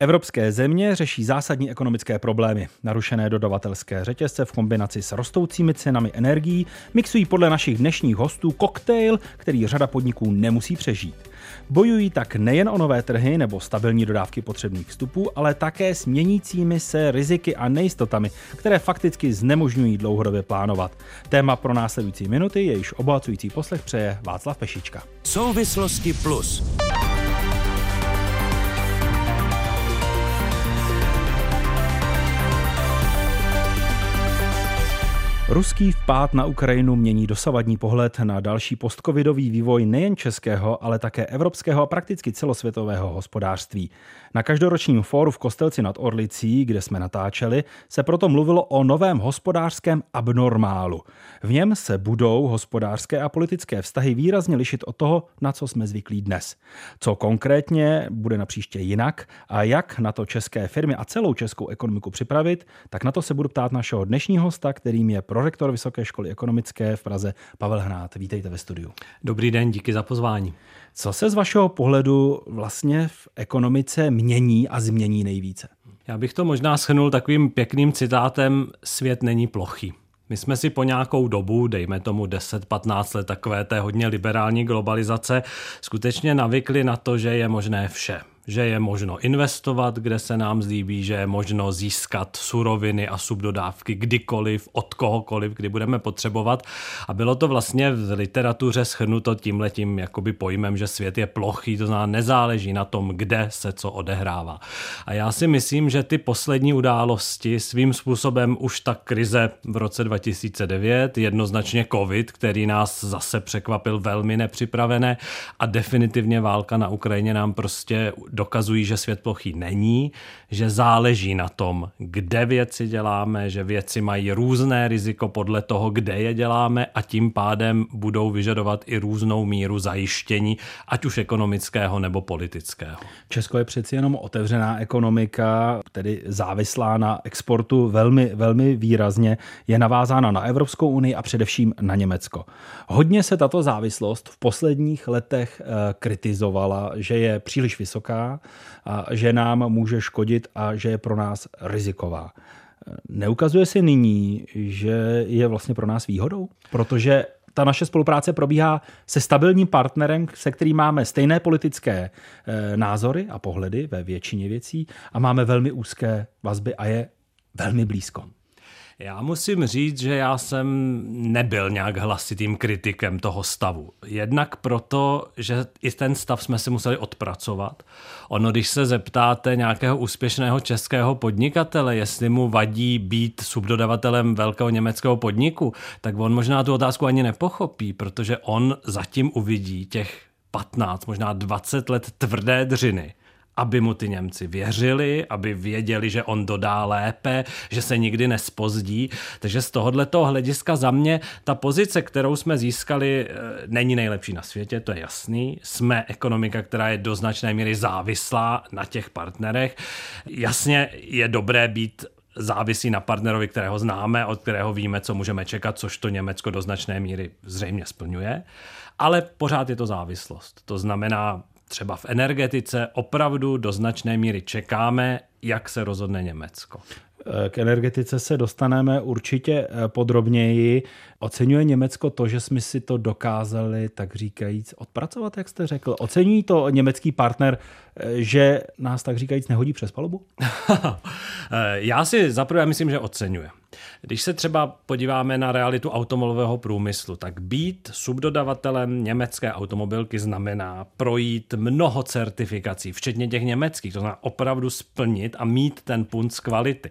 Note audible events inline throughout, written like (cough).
Evropské země řeší zásadní ekonomické problémy. Narušené dodavatelské řetězce v kombinaci s rostoucími cenami energií mixují podle našich dnešních hostů koktejl, který řada podniků nemusí přežít. Bojují tak nejen o nové trhy nebo stabilní dodávky potřebných vstupů, ale také s měnícími se riziky a nejistotami, které fakticky znemožňují dlouhodobě plánovat. Téma pro následující minuty je již obohacující poslech přeje Václav Pešička. Souvislosti plus. Ruský vpád na Ukrajinu mění dosavadní pohled na další postcovidový vývoj nejen českého, ale také evropského a prakticky celosvětového hospodářství. Na každoročním fóru v Kostelci nad Orlicí, kde jsme natáčeli, se proto mluvilo o novém hospodářském abnormálu. V něm se budou hospodářské a politické vztahy výrazně lišit od toho, na co jsme zvyklí dnes. Co konkrétně bude na příště jinak a jak na to české firmy a celou českou ekonomiku připravit, tak na to se budu ptát našeho dnešního hosta, kterým je prorektor Vysoké školy ekonomické v Praze Pavel Hnát. Vítejte ve studiu. Dobrý den, díky za pozvání. Co se z vašeho pohledu vlastně v ekonomice mění a změní nejvíce? Já bych to možná schrnul takovým pěkným citátem svět není plochý. My jsme si po nějakou dobu, dejme tomu 10-15 let takové té hodně liberální globalizace, skutečně navykli na to, že je možné vše že je možno investovat, kde se nám zlíbí, že je možno získat suroviny a subdodávky kdykoliv, od kohokoliv, kdy budeme potřebovat. A bylo to vlastně v literatuře schrnuto tímhletím jakoby pojmem, že svět je plochý, to znamená nezáleží na tom, kde se co odehrává. A já si myslím, že ty poslední události svým způsobem už ta krize v roce 2009, jednoznačně covid, který nás zase překvapil velmi nepřipravené a definitivně válka na Ukrajině nám prostě dokazují, že svět plochý není, že záleží na tom, kde věci děláme, že věci mají různé riziko podle toho, kde je děláme a tím pádem budou vyžadovat i různou míru zajištění, ať už ekonomického nebo politického. Česko je přeci jenom otevřená ekonomika, tedy závislá na exportu velmi, velmi výrazně, je navázána na Evropskou unii a především na Německo. Hodně se tato závislost v posledních letech eh, kritizovala, že je příliš vysoká, a že nám může škodit a že je pro nás riziková. Neukazuje se nyní, že je vlastně pro nás výhodou? Protože ta naše spolupráce probíhá se stabilním partnerem, se kterým máme stejné politické eh, názory a pohledy ve většině věcí a máme velmi úzké vazby a je velmi blízko. Já musím říct, že já jsem nebyl nějak hlasitým kritikem toho stavu. Jednak proto, že i ten stav jsme si museli odpracovat. Ono, když se zeptáte nějakého úspěšného českého podnikatele, jestli mu vadí být subdodavatelem velkého německého podniku, tak on možná tu otázku ani nepochopí, protože on zatím uvidí těch 15, možná 20 let tvrdé dřiny aby mu ty Němci věřili, aby věděli, že on dodá lépe, že se nikdy nespozdí. Takže z tohoto hlediska za mě ta pozice, kterou jsme získali, eh, není nejlepší na světě, to je jasný. Jsme ekonomika, která je do značné míry závislá na těch partnerech. Jasně je dobré být závisí na partnerovi, kterého známe, od kterého víme, co můžeme čekat, což to Německo do značné míry zřejmě splňuje. Ale pořád je to závislost. To znamená, třeba v energetice opravdu do značné míry čekáme, jak se rozhodne Německo. K energetice se dostaneme určitě eh, podrobněji. Oceňuje Německo to, že jsme si to dokázali, tak říkajíc, odpracovat, jak jste řekl? Oceňují to německý partner, eh, že nás, tak říkajíc, nehodí přes palubu? (laughs) Eh, já si zaprvé myslím, že oceňuje. Když se třeba podíváme na realitu automobilového průmyslu, tak být subdodavatelem německé automobilky znamená projít mnoho certifikací, včetně těch německých, to znamená opravdu splnit a mít ten punt z kvality.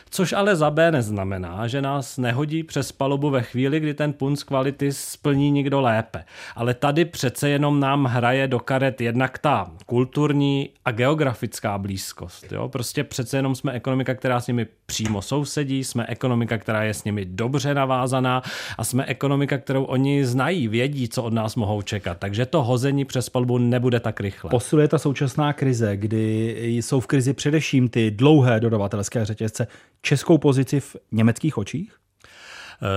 Což ale za B neznamená, že nás nehodí přes palubu ve chvíli, kdy ten punt z kvality splní někdo lépe. Ale tady přece jenom nám hraje do karet jednak ta kulturní a geografická blízkost. Jo? Prostě přece jenom jsme ekonomika, která s nimi přímo sousedí, jsme ekonomika, která je s nimi dobře navázaná a jsme ekonomika, kterou oni znají, vědí, co od nás mohou čekat. Takže to hození přes palubu nebude tak rychle. Posiluje ta současná krize, kdy jsou v krizi především ty dlouhé dodavatelské řetězce českou pozici v německých očích?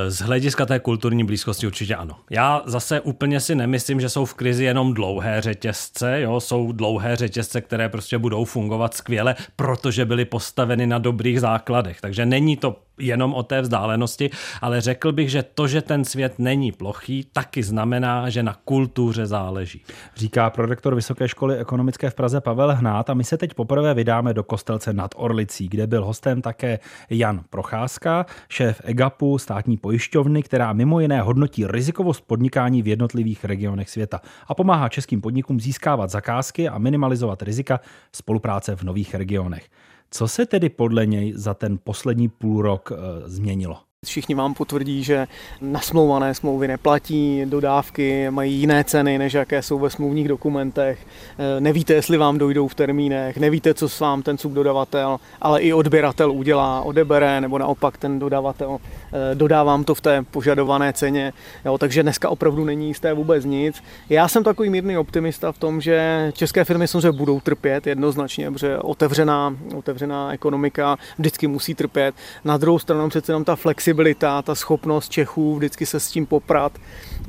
Z hlediska té kulturní blízkosti určitě ano. Já zase úplně si nemyslím, že jsou v krizi jenom dlouhé řetězce, jo, jsou dlouhé řetězce, které prostě budou fungovat skvěle, protože byly postaveny na dobrých základech. Takže není to jenom o té vzdálenosti, ale řekl bych, že to, že ten svět není plochý, taky znamená, že na kultuře záleží. Říká prorektor Vysoké školy ekonomické v Praze Pavel Hnát a my se teď poprvé vydáme do Kostelce nad Orlicí, kde byl hostem také Jan Procházka, šéf EGAPu, státní pojišťovny, která mimo jiné hodnotí rizikovost podnikání v jednotlivých regionech světa a pomáhá českým podnikům získávat zakázky a minimalizovat rizika spolupráce v nových regionech. Co se tedy podle něj za ten poslední půl rok e, změnilo? Všichni vám potvrdí, že nasmlouvané smlouvy neplatí, dodávky mají jiné ceny, než jaké jsou ve smluvních dokumentech. Eh, nevíte, jestli vám dojdou v termínech, nevíte, co s vám ten subdodavatel, ale i odběratel udělá, odebere, nebo naopak ten dodavatel eh, dodá vám to v té požadované ceně. Jo, takže dneska opravdu není jisté vůbec nic. Já jsem takový mírný optimista v tom, že české firmy samozřejmě budou trpět jednoznačně, protože otevřená, otevřená ekonomika vždycky musí trpět. Na druhou stranu přece jenom ta flexibilita flexibilita, ta schopnost Čechů vždycky se s tím poprat,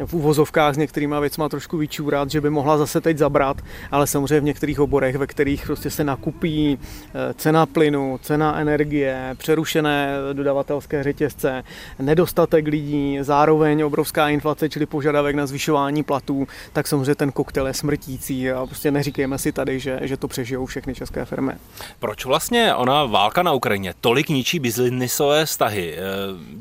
v úvozovkách s některýma věcma trošku vyčůrat, že by mohla zase teď zabrat, ale samozřejmě v některých oborech, ve kterých prostě se nakupí eh, cena plynu, cena energie, přerušené dodavatelské řetězce, nedostatek lidí, zároveň obrovská inflace, čili požadavek na zvyšování platů, tak samozřejmě ten koktejl je smrtící a prostě neříkejme si tady, že, že to přežijou všechny české firmy. Proč vlastně ona válka na Ukrajině tolik ničí biznisové vztahy?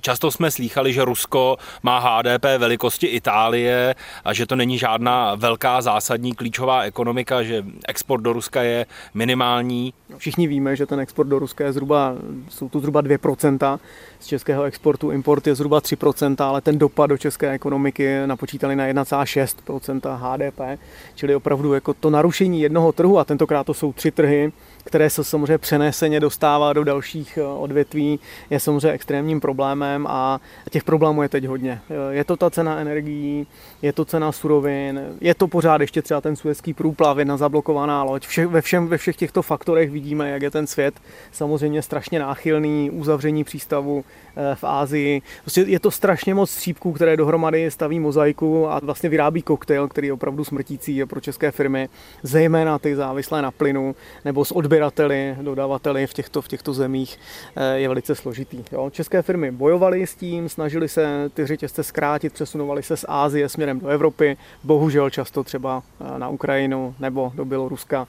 Často jsme slýchali, že Rusko má HDP velikosti Itálie a že to není žádná velká zásadní klíčová ekonomika, že export do Ruska je minimální. Všichni víme, že ten export do Ruska je zhruba, jsou to zhruba 2% z českého exportu, import je zhruba 3%, ale ten dopad do české ekonomiky napočítali na 1,6% HDP, čili opravdu jako to narušení jednoho trhu, a tentokrát to jsou tři trhy, které se samozřejmě přeneseně dostává do dalších eh, odvětví, je samozřejmě extrémním problémem a těch problémů je teď hodně. Eh, je to ta cena energií, je to cena surovin, je to pořád ještě třeba ten suezký průplav, jedna zablokovaná loď. Vše, ve, všem, ve všech těchto faktorech vidíme, jak je ten svět samozřejmě strašně náchylný, uzavření přístavu eh, v Ázii. Prostě je to strašně moc střípků, které dohromady staví mozaiku a vlastně vyrábí koktejl, který je opravdu smrtící pro české firmy, zejména ty závislé na plynu nebo s odběr odběrateli, dodavateli v těchto, v těchto zemích eh, je velice složitý. Jo. České firmy bojovaly s tím, snažili se ty řetězce zkrátit, přesunovali se z Ázie směrem do Evropy, bohužel často třeba eh, na Ukrajinu nebo do Běloruska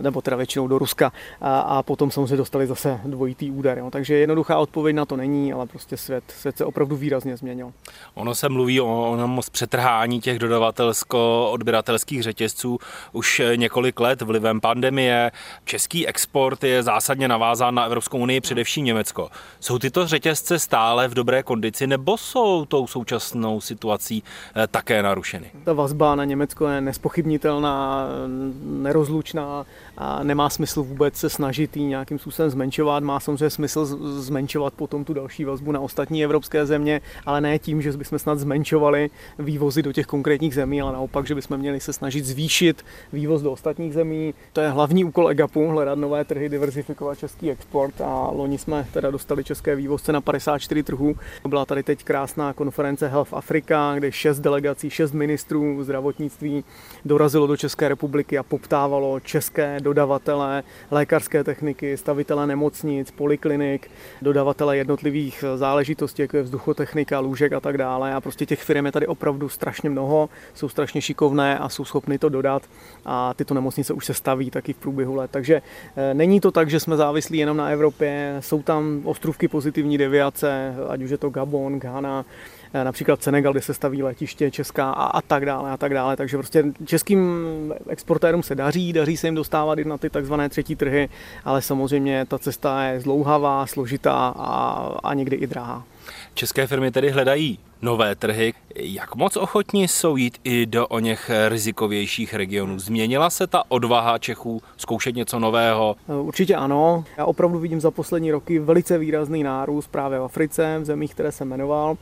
nebo teda většinou do Ruska a, a potom samozřejmě dostali zase dvojitý úder. Jo. Takže jednoduchá odpověď na to není, ale prostě svět, svět se opravdu výrazně změnil. Ono se mluví o onom přetrhání těch dodavatelsko-odběratelských řetězců už několik let vlivem pandemie. Český export je zásadně navázán na Evropskou unii, především Německo. Jsou tyto řetězce stále v dobré kondici nebo jsou tou současnou situací eh, také narušeny? Ta vazba na Německo je nespochybnitelná, nerozlučná a nemá smysl vůbec se snažit ji nějakým způsobem zmenšovat. Má samozřejmě smysl zmenšovat potom tu další vazbu na ostatní evropské země, ale ne tím, že bychom snad zmenšovali vývozy do těch konkrétních zemí, ale naopak, že bychom měli se snažit zvýšit vývoz do ostatních zemí. To je hlavní úkol EGAPu, hledat nové trhy, diverzifikovat český export a loni jsme teda dostali české vývozce na 54 trhů. Byla tady teď krásná konference Health Africa, kde šest delegací, šest ministrů zdravotnictví dorazilo do České republiky a poptávalo české dodavatele lékařské techniky, stavitele nemocnic, poliklinik, dodavatele jednotlivých záležitostí, jako je vzduchotechnika, lůžek a tak dále. A prostě těch firm je tady opravdu strašně mnoho, jsou strašně šikovné a jsou schopny to dodat. A tyto nemocnice už se staví taky v průběhu let. Takže eh, není to tak, že jsme závislí jenom na Evropě, jsou tam ostrůvky pozitivní deviace, ať už je to Gabon, Ghana, například Senegal, kde se staví letiště česká a, a tak dále a tak dále. Takže prostě českým exportérům se daří, daří se jim dostávat i na ty takzvané třetí trhy, ale samozřejmě ta cesta je zlouhavá, složitá a, a někdy i drahá. České firmy tedy hledají nové trhy. Jak moc ochotní jsou jít i do o něch rizikovějších regionů? Změnila se ta odvaha Čechů zkoušet něco nového? Určitě ano. Já opravdu vidím za poslední roky velice výrazný nárůst právě v Africe, v zemích, které jsem jmenoval.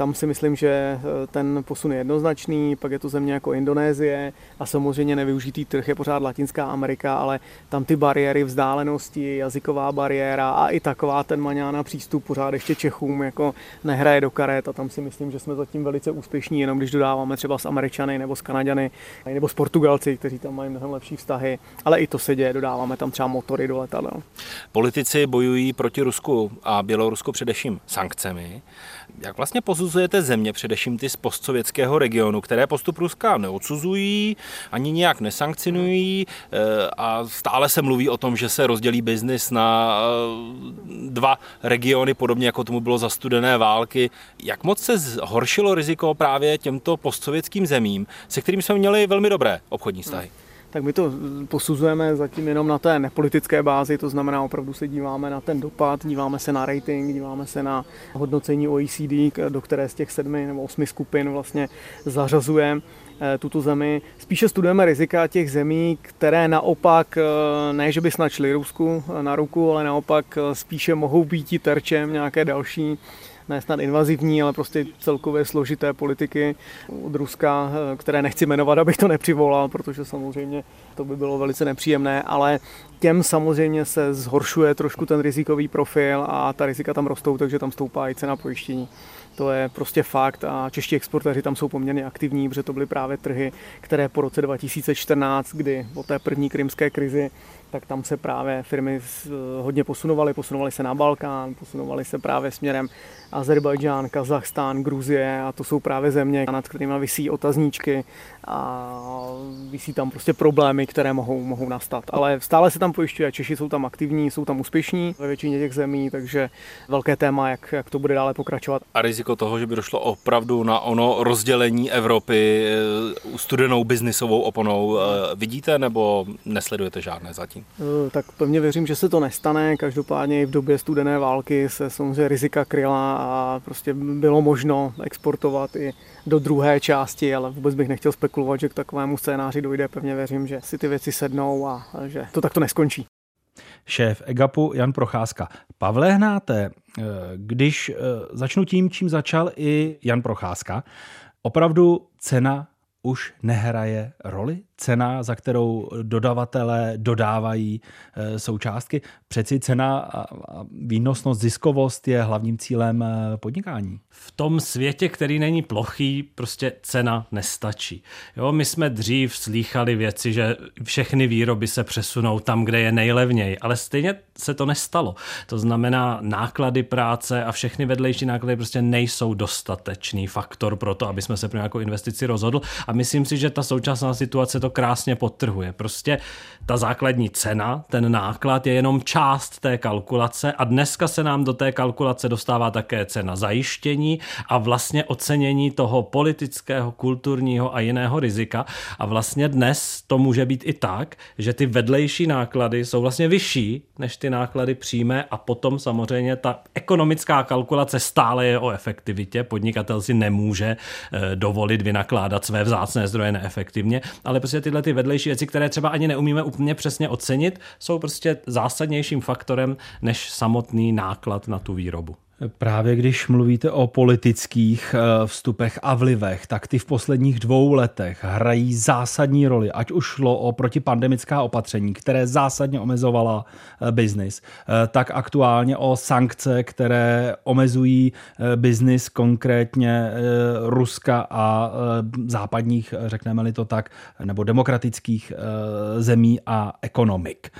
Tam si myslím, že eh, ten posun je jednoznačný, pak je to země jako Indonésie a samozřejmě nevyužitý trh je pořád Latinská Amerika, ale tam ty bariéry vzdálenosti, jazyková bariéra a i taková ten maňána přístup pořád ještě Čechům jako nehraje do karet a tam si myslím, že jsme zatím velice úspěšní, jenom když dodáváme třeba s Američany nebo s Kanaďany nebo s Portugalci, kteří tam mají mnohem lepší vztahy, ale i to se děje, dodáváme tam třeba motory do letadel. Politici bojují proti Rusku a Bělorusku především sankcemi. Jak vlastně posuzujete země, především ty z postsovětského regionu, které postup Ruska neodsuzují, ani nějak nesankcionují eh, a stále se mluví o tom, že se rozdělí biznis na eh, dva regiony, podobně jako tomu bylo za studené války. Jak moc se zhoršilo riziko právě těmto postsovětským zemím, se kterými jsme měli velmi dobré obchodní vztahy? Tak my to posuzujeme zatím jenom na té nepolitické bázi, to znamená opravdu se díváme na ten dopad, díváme se na rating, díváme se na hodnocení OECD, do které z těch sedmi nebo osmi skupin vlastně zařazuje eh, tuto zemi. Spíše studujeme rizika těch zemí, které naopak, eh, ne že by snačili Rusku na ruku, ale naopak eh, spíše mohou být terčem nějaké další ne snad invazivní, ale prostě celkově složité politiky od Ruska, eh, které nechci jmenovat, abych to nepřivolal, protože samozřejmě to by bylo velice nepříjemné, ale těm samozřejmě se zhoršuje trošku ten rizikový profil a ta rizika tam rostou, takže tam stoupá i cena pojištění. To je prostě fakt a čeští exportéři tam jsou poměrně aktivní, protože to byly právě trhy, které po roce 2014, kdy po té první krymské krizi tak tam se právě firmy hodně posunovaly, posunovaly se na Balkán, posunovaly se právě směrem Azerbajdžán, Kazachstán, Gruzie a to jsou právě země, nad kterými visí otazníčky a visí tam prostě problémy, které mohou, mohou nastat. Ale stále se tam pojišťuje, Češi jsou tam aktivní, jsou tam úspěšní ve většině těch zemí, takže velké téma, jak, jak to bude dále pokračovat. A riziko toho, že by došlo opravdu na ono rozdělení Evropy eh, studenou biznisovou oponou, eh, vidíte nebo nesledujete žádné zatím? Eh, tak pevně věřím, že se to nestane. Každopádně i v době studené války se samozřejmě rizika kryla a prostě bylo možno exportovat i do druhé části, ale vůbec bych nechtěl spekulovat, že k takovému scénáři dojde. Pevně věřím, že si ty věci sednou a že to takto neskončí. Šéf EGAPu Jan Procházka. Pavle Hnáte, eh, když eh, začnu tím, čím začal i Jan Procházka, opravdu cena už nehraje roli? Cena, za kterou dodavatelé dodávají eh, součástky? Přeci cena a výnosnost, ziskovost je hlavním cílem eh, podnikání. V tom světě, který není plochý, prostě cena nestačí. Jo, my jsme dřív slýchali věci, že všechny výroby se přesunou tam, kde je nejlevněji, ale stejně se to nestalo. To znamená, náklady práce a všechny vedlejší náklady prostě nejsou dostatečný faktor pro to, aby jsme se pro nějakou investici rozhodl. A myslím si, že ta současná situace to krásně podtrhuje. Prostě ta základní cena, ten náklad je jenom část té kalkulace a dneska se nám do té kalkulace dostává také cena zajištění a vlastně ocenění toho politického, kulturního a jiného rizika. A vlastně dnes to může být i tak, že ty vedlejší náklady jsou vlastně vyšší než ty náklady přímé a potom samozřejmě ta ekonomická kalkulace stále je o efektivitě. Podnikatel si nemůže eh, dovolit vynakládat své vzácné zdroje neefektivně, ale prostě tyhle ty vedlejší věci, které třeba ani neumíme úplně přesně ocenit, jsou prostě zásadnějším faktorem než samotný náklad na tu výrobu. Právě když mluvíte o politických eh, vstupech a vlivech, tak ty v posledních dvou letech hrají zásadní roli, ať už šlo o protipandemická opatření, které zásadně omezovala eh, biznis, eh, tak aktuálně o sankce, které omezují biznis konkrétně Ruska a západních, řekneme-li to tak, nebo demokratických zemí a ekonomik.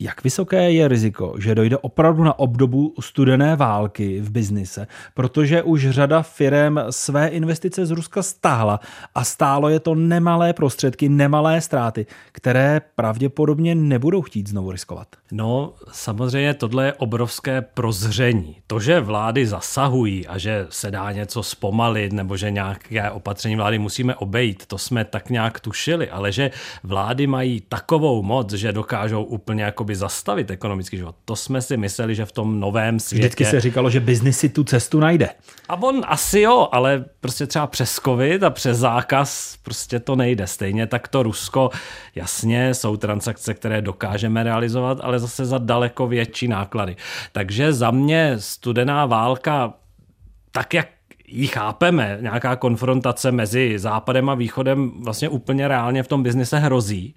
Jak vysoké je riziko, že dojde opravdu na obdobu studené války v biznise, protože už řada firm své investice z Ruska stáhla a stálo je to nemalé prostředky, nemalé ztráty, které pravděpodobně nebudou chtít znovu riskovat? No, samozřejmě tohle je obrovské prozření. To, že vlády zasahují a že se dá něco zpomalit nebo že nějaké opatření vlády musíme obejít, to jsme tak nějak tušili, ale že vlády mají takovou moc, že dokážou úplně jako jakoby zastavit ekonomický život. To jsme si mysleli, že v tom novém světě... Vždycky se říkalo, že biznis si tu cestu najde. A on asi jo, ale prostě třeba přes covid a přes zákaz prostě to nejde. Stejně tak to Rusko, jasně, jsou transakce, které dokážeme realizovat, ale zase za daleko větší náklady. Takže za mě studená válka tak, jak ji chápeme, nějaká konfrontace mezi západem a východem vlastně úplně reálně v tom biznise hrozí,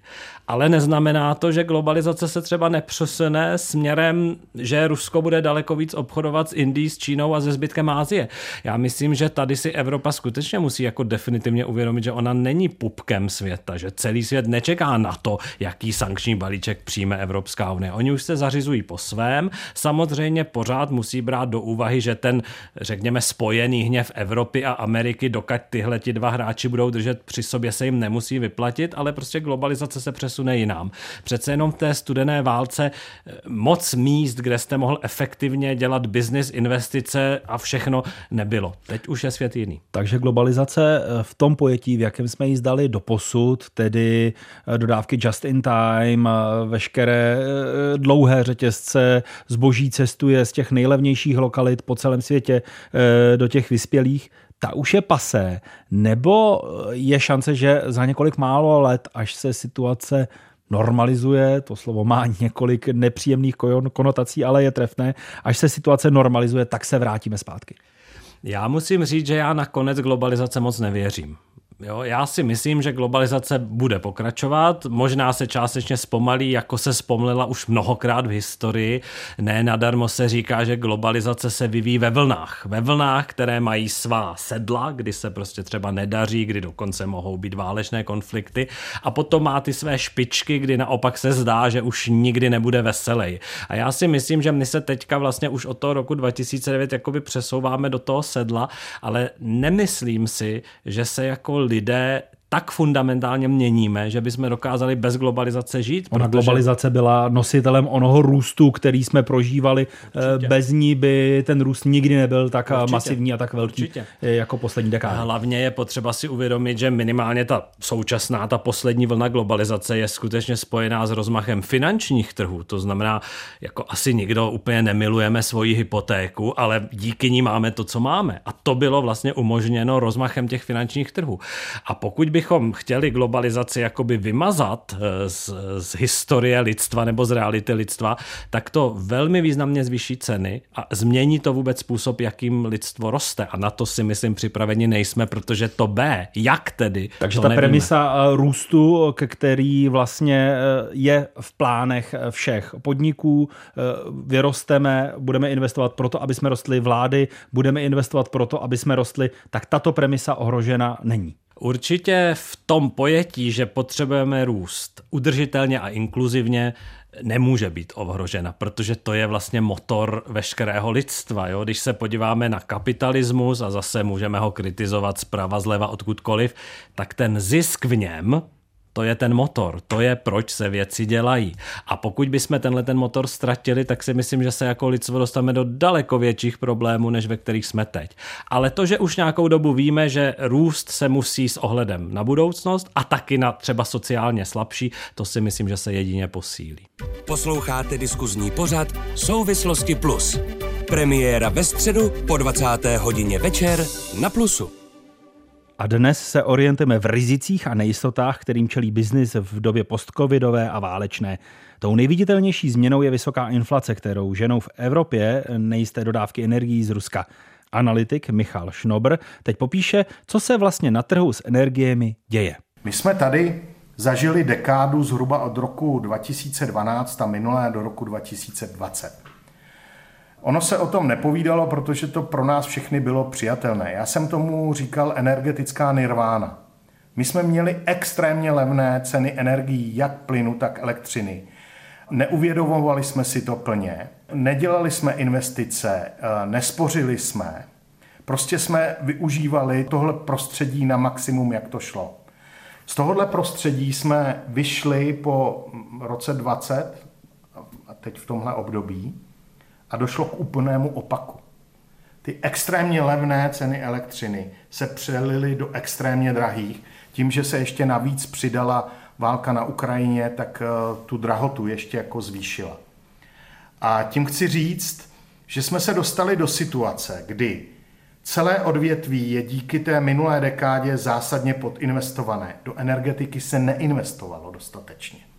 ale neznamená to, že globalizace se třeba nepřesune směrem, že Rusko bude daleko víc obchodovat s Indií, s Čínou a ze zbytkem Ázie. Já myslím, že tady si Evropa skutečně musí jako definitivně uvědomit, že ona není pupkem světa, že celý svět nečeká na to, jaký sankční balíček přijme Evropská unie. Oni už se zařizují po svém. Samozřejmě pořád musí brát do úvahy, že ten, řekněme, spojený hněv Evropy a Ameriky, dokud tyhle ti dva hráči budou držet při sobě, se jim nemusí vyplatit, ale prostě globalizace se přesune jinam. Přece jenom v té studené válce eh, moc míst, kde jste mohl efektivně dělat biznis, investice a všechno nebylo. Teď už je svět jiný. Takže globalizace eh, v tom pojetí, v jakém jsme ji zdali do posud, tedy eh, dodávky just in time, veškeré dlouhé řetězce, zboží cestuje z těch nejlevnějších lokalit po celém světě do těch vyspělých, ta už je pasé, nebo je šance, že za několik málo let, až se situace normalizuje, to slovo má (laughs) několik nepříjemných konotací, ale je trefné, až se situace normalizuje, tak se vrátíme zpátky. Já musím říct, že já na konec globalizace moc nevěřím. Jo, já si myslím, že globalizace bude pokračovat, možná se částečně zpomalí, jako se zpomalila už mnohokrát v historii. Ne nadarmo se říká, že globalizace se vyvíjí ve vlnách. Ve vlnách, které mají svá sedla, kdy se prostě třeba nedaří, kdy dokonce mohou být válečné konflikty. A potom má ty své špičky, kdy naopak se zdá, že už nikdy nebude veselý. A já si myslím, že my se teďka vlastně už od toho roku 2009 jakoby přesouváme do toho sedla, ale nemyslím si, že se jako lidé tak fundamentálně měníme, že bychom dokázali bez globalizace žít. Ona protože... globalizace byla nositelem onoho růstu, který jsme prožívali. Určitě. Bez ní by ten růst nikdy nebyl tak Určitě. masivní a tak velký Určitě. jako poslední dekáda. Hlavně je potřeba si uvědomit, že minimálně ta současná, ta poslední vlna globalizace je skutečně spojená s rozmachem finančních trhů. To znamená, jako asi nikdo úplně nemilujeme svoji hypotéku, ale díky ní máme to, co máme. A to bylo vlastně umožněno rozmachem těch finančních trhů. A pokud by bychom chtěli globalizaci jakoby vymazat eh, z, z historie lidstva nebo z reality lidstva, tak to velmi významně zvýší ceny a změní to vůbec způsob, jakým lidstvo roste. A na to si myslím připraveni nejsme, protože to B, jak tedy, Takže ta nevíme. premisa eh, růstu, ke který vlastně eh, je v plánech všech podniků, vyrosteme, budeme investovat proto, aby jsme rostli vlády, budeme investovat proto, aby jsme rostli, tak tato premisa ohrožena není. Určitě v tom pojetí, že potřebujeme růst udržitelně a inkluzivně, nemůže být ohrožena, protože to je vlastně motor veškerého lidstva. Jo? Když se podíváme na kapitalismus a zase můžeme ho kritizovat zprava, zleva, odkudkoliv, tak ten zisk v něm to je ten motor, to je proč se věci dělají. A pokud bychom tenhle ten motor ztratili, tak si myslím, že se jako lidstvo dostaneme do daleko větších problémů, než ve kterých jsme teď. Ale to, že už nějakou dobu víme, že růst se musí s ohledem na budoucnost a taky na třeba sociálně slabší, to si myslím, že se jedině posílí. Posloucháte diskuzní pořad Souvislosti Plus. Premiéra ve středu po 20. hodině večer na Plusu. A dnes se orientujeme v rizicích a nejistotách, kterým čelí biznis v době postcovidové a válečné. Tou nejviditelnější změnou je vysoká inflace, kterou ženou v Evropě nejisté dodávky energií z Ruska. Analytik Michal Schnobr teď popíše, co se vlastně na trhu s energiemi děje. My jsme tady zažili dekádu zhruba od roku 2012 a minulé do roku 2020. Ono se o tom nepovídalo, protože to pro nás všechny bylo přijatelné. Já jsem tomu říkal energetická nirvána. My jsme měli extrémně levné ceny energií, jak plynu, tak elektřiny. Neuvědomovali jsme si to plně, nedělali jsme investice, eh, nespořili jsme. Prostě jsme využívali tohle prostředí na maximum, jak to šlo. Z tohohle prostředí jsme vyšli po roce 20 a teď v tomhle období a došlo k úplnému opaku. Ty extrémně levné ceny elektřiny se přelily do extrémně drahých, tím, že se ještě navíc přidala válka na Ukrajině, tak eh, tu drahotu ještě jako zvýšila. A tím chci říct, že jsme se dostali do situace, kdy celé odvětví je díky té minulé dekádě zásadně podinvestované. Do energetiky se neinvestovalo dostatečně.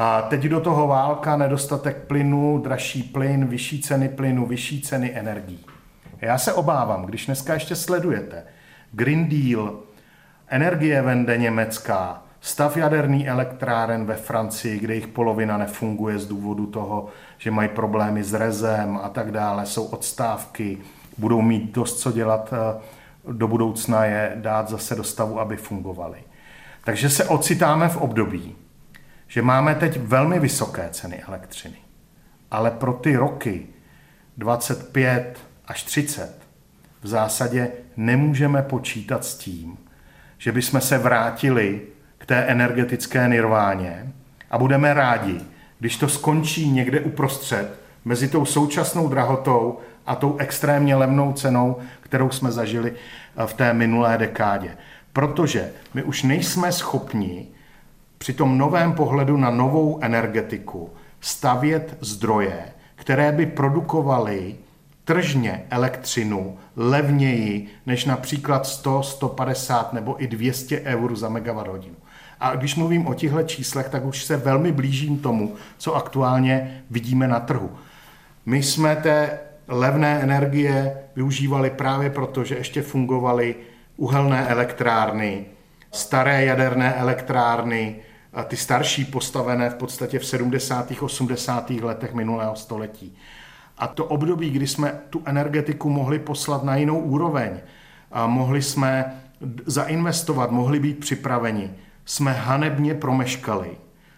A teď do toho válka, nedostatek plynu, dražší plyn, vyšší ceny plynu, vyšší ceny energií. Já se obávám, když dneska ještě sledujete Green Deal, energie vende německá, stav jaderný elektráren ve Francii, kde jich polovina nefunguje z důvodu toho, že mají problémy s rezem a tak dále, jsou odstávky, budou mít dost co dělat eh, do budoucna je dát zase do stavu, aby fungovaly. Takže se ocitáme v období, že máme teď velmi vysoké ceny elektřiny. Ale pro ty roky 25 až 30 v zásadě nemůžeme počítat s tím, že bychom se vrátili k té energetické nirváně a budeme rádi, když to skončí někde uprostřed mezi tou současnou drahotou a tou extrémně levnou cenou, kterou jsme zažili eh, v té minulé dekádě. Protože my už nejsme schopni při tom novém pohledu na novou energetiku stavět zdroje, které by produkovaly tržně elektřinu levněji než například 100, 150 nebo i 200 eur za megawatt hodinu. A když mluvím o těchto číslech, tak už se velmi blížím tomu, co aktuálně vidíme na trhu. My jsme té levné energie využívali právě proto, že ještě fungovaly uhelné elektrárny, staré jaderné elektrárny, ty starší postavené v podstatě v 70. 80. letech minulého století. A to období, kdy jsme tu energetiku mohli poslat na jinou úroveň, a mohli jsme zainvestovat, mohli být připraveni, jsme hanebně promeškali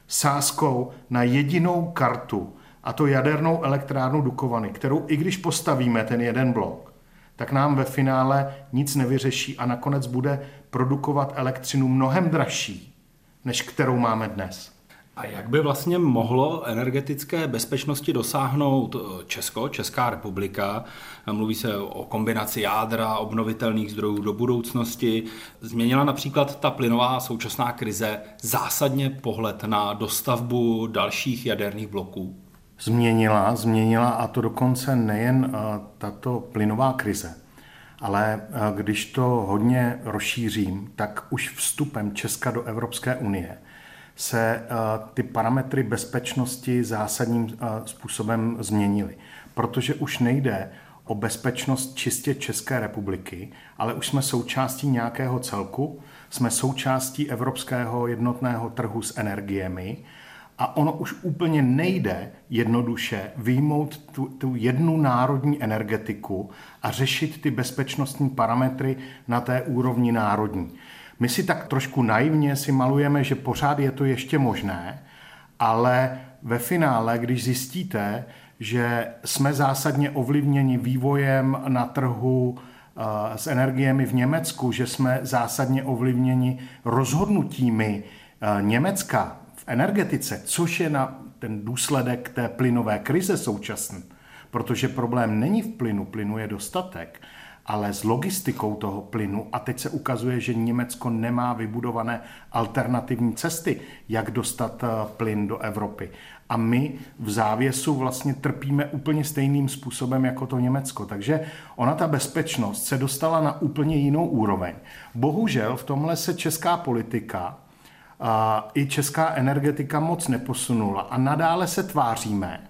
sázkou na jedinou kartu, a to jadernou elektrárnu Dukovany, kterou i když postavíme ten jeden blok, tak nám ve finále nic nevyřeší a nakonec bude produkovat elektřinu mnohem dražší, než kterou máme dnes. A jak by vlastně mohlo energetické bezpečnosti dosáhnout eh, Česko, Česká republika? Mluví se o kombinaci jádra, obnovitelných zdrojů do budoucnosti. Změnila například ta plynová současná krize zásadně pohled na dostavbu dalších jaderných bloků? Změnila, změnila a to dokonce nejen eh, tato plynová krize, ale eh, když to hodně rozšířím, tak už vstupem Česka do Evropské unie – se eh, ty parametry bezpečnosti zásadním eh, způsobem změnily. Protože už nejde o bezpečnost čistě České republiky, ale už jsme součástí nějakého celku, jsme součástí evropského jednotného trhu s energiemi a ono už úplně nejde jednoduše vyjmout tu, tu jednu národní energetiku a řešit ty bezpečnostní parametry na té úrovni národní. My si tak trošku naivně si malujeme, že pořád je to ještě možné, ale ve finále, když zjistíte, že jsme zásadně ovlivněni vývojem na trhu eh, s energiemi v Německu, že jsme zásadně ovlivněni rozhodnutími eh, Německa energetice, což je na ten důsledek té plynové krize současné, protože problém není v plynu, plynu je dostatek, ale s logistikou toho plynu. A teď se ukazuje, že Německo nemá vybudované alternativní cesty, jak dostat eh, plyn do Evropy. A my v závěsu vlastně trpíme úplně stejným způsobem jako to Německo. Takže ona ta bezpečnost se dostala na úplně jinou úroveň. Bohužel v tomhle se česká politika a i česká energetika moc neposunula a nadále se tváříme,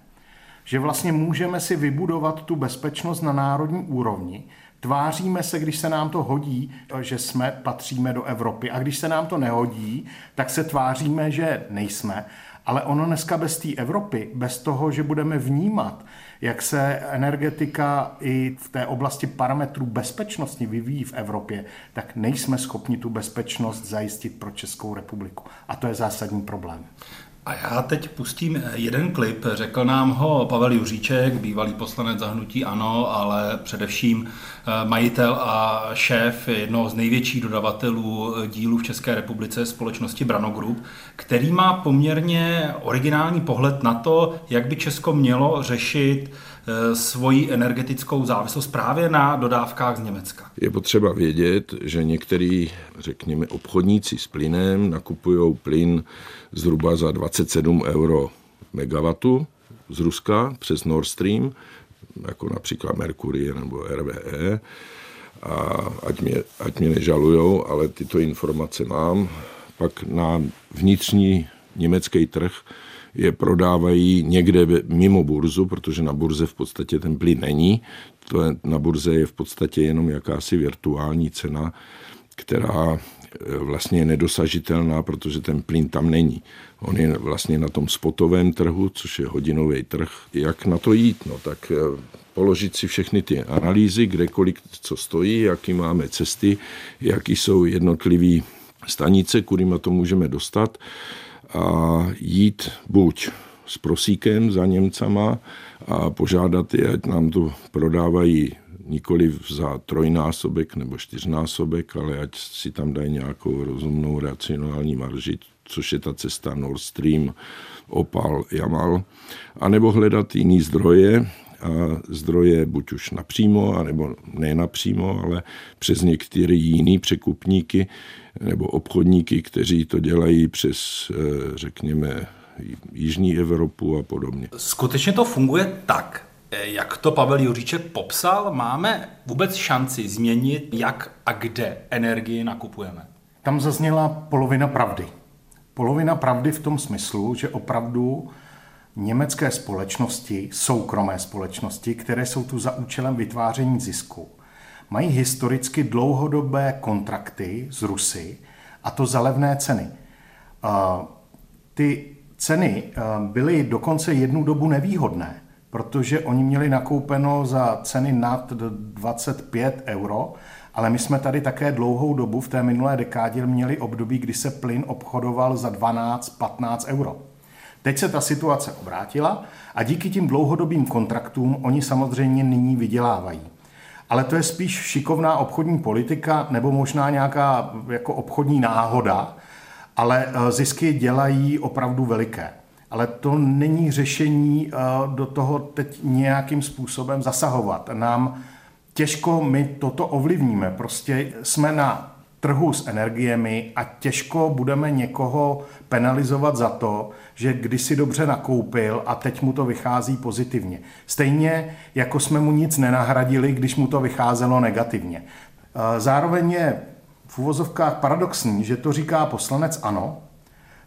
že vlastně můžeme si vybudovat tu bezpečnost na národní úrovni, Tváříme se, když se nám to hodí, že jsme, patříme do Evropy. A když se nám to nehodí, tak se tváříme, že nejsme. Ale ono dneska bez té Evropy, bez toho, že budeme vnímat, jak se energetika i v té oblasti parametrů bezpečnosti vyvíjí v Evropě, tak nejsme schopni tu bezpečnost zajistit pro Českou republiku. A to je zásadní problém. A já teď pustím jeden klip. Řekl nám ho Pavel Juříček, bývalý poslanec zahnutí ANO, ale především eh, majitel a šéf jednoho z největších dodavatelů dílů v České republice společnosti Brano Group, který má poměrně originální pohled na to, jak by Česko mělo řešit eh, svoji energetickou závislost právě na dodávkách z Německa. Je potřeba vědět, že některý, řekněme, obchodníci s plynem nakupují plyn zhruba za 27 euro megawatu z Ruska přes Nord Stream, jako například Mercury nebo RVE. A ať mě, ať mě nežalujou, ale tyto informace mám. Pak na vnitřní německý trh je prodávají někde mimo burzu, protože na burze v podstatě ten plyn není. To je, na burze je v podstatě jenom jakási virtuální cena, která Eh, vlastně je nedosažitelná, protože ten plyn tam není. On je vlastně na tom spotovém trhu, což je hodinový trh. Jak na to jít? No tak eh, položit si všechny ty analýzy, kde kolik co stojí, jaký máme cesty, jaký jsou jednotlivé stanice, kudy to můžeme dostat a jít buď s prosíkem za Němcama a požádat je, ať nám to prodávají nikoli za trojnásobek nebo čtyřnásobek, ale ať si tam dají nějakou rozumnou racionální marži, což je ta cesta Nord Stream, Opal, Jamal, anebo hledat jiný zdroje, zdroje buď už napřímo, anebo ne napřímo, ale přes některé jiný překupníky nebo obchodníky, kteří to dělají přes, eh, řekněme, Jižní Evropu a podobně. Skutečně to funguje tak, jak to Pavel Juříček popsal, máme vůbec šanci změnit, jak a kde energii nakupujeme? Tam zazněla polovina pravdy. Polovina pravdy v tom smyslu, že opravdu německé společnosti, soukromé společnosti, které jsou tu za účelem vytváření zisku, mají historicky dlouhodobé kontrakty z Rusy a to za levné ceny. Ty ceny byly dokonce jednu dobu nevýhodné protože oni měli nakoupeno za ceny nad 25 euro, ale my jsme tady také dlouhou dobu v té minulé dekádě měli období, kdy se plyn obchodoval za 12-15 euro. Teď se ta situace obrátila a díky tím dlouhodobým kontraktům oni samozřejmě nyní vydělávají. Ale to je spíš šikovná obchodní politika nebo možná nějaká jako obchodní náhoda, ale eh, zisky dělají opravdu veliké ale to není řešení eh, do toho teď nějakým způsobem zasahovat. Nám těžko my toto ovlivníme. Prostě jsme na trhu s energiemi a těžko budeme někoho penalizovat za to, že kdysi dobře nakoupil a teď mu to vychází pozitivně. Stejně jako jsme mu nic nenahradili, když mu to vycházelo negativně. Eh, zároveň je v úvozovkách paradoxní, že to říká poslanec ANO,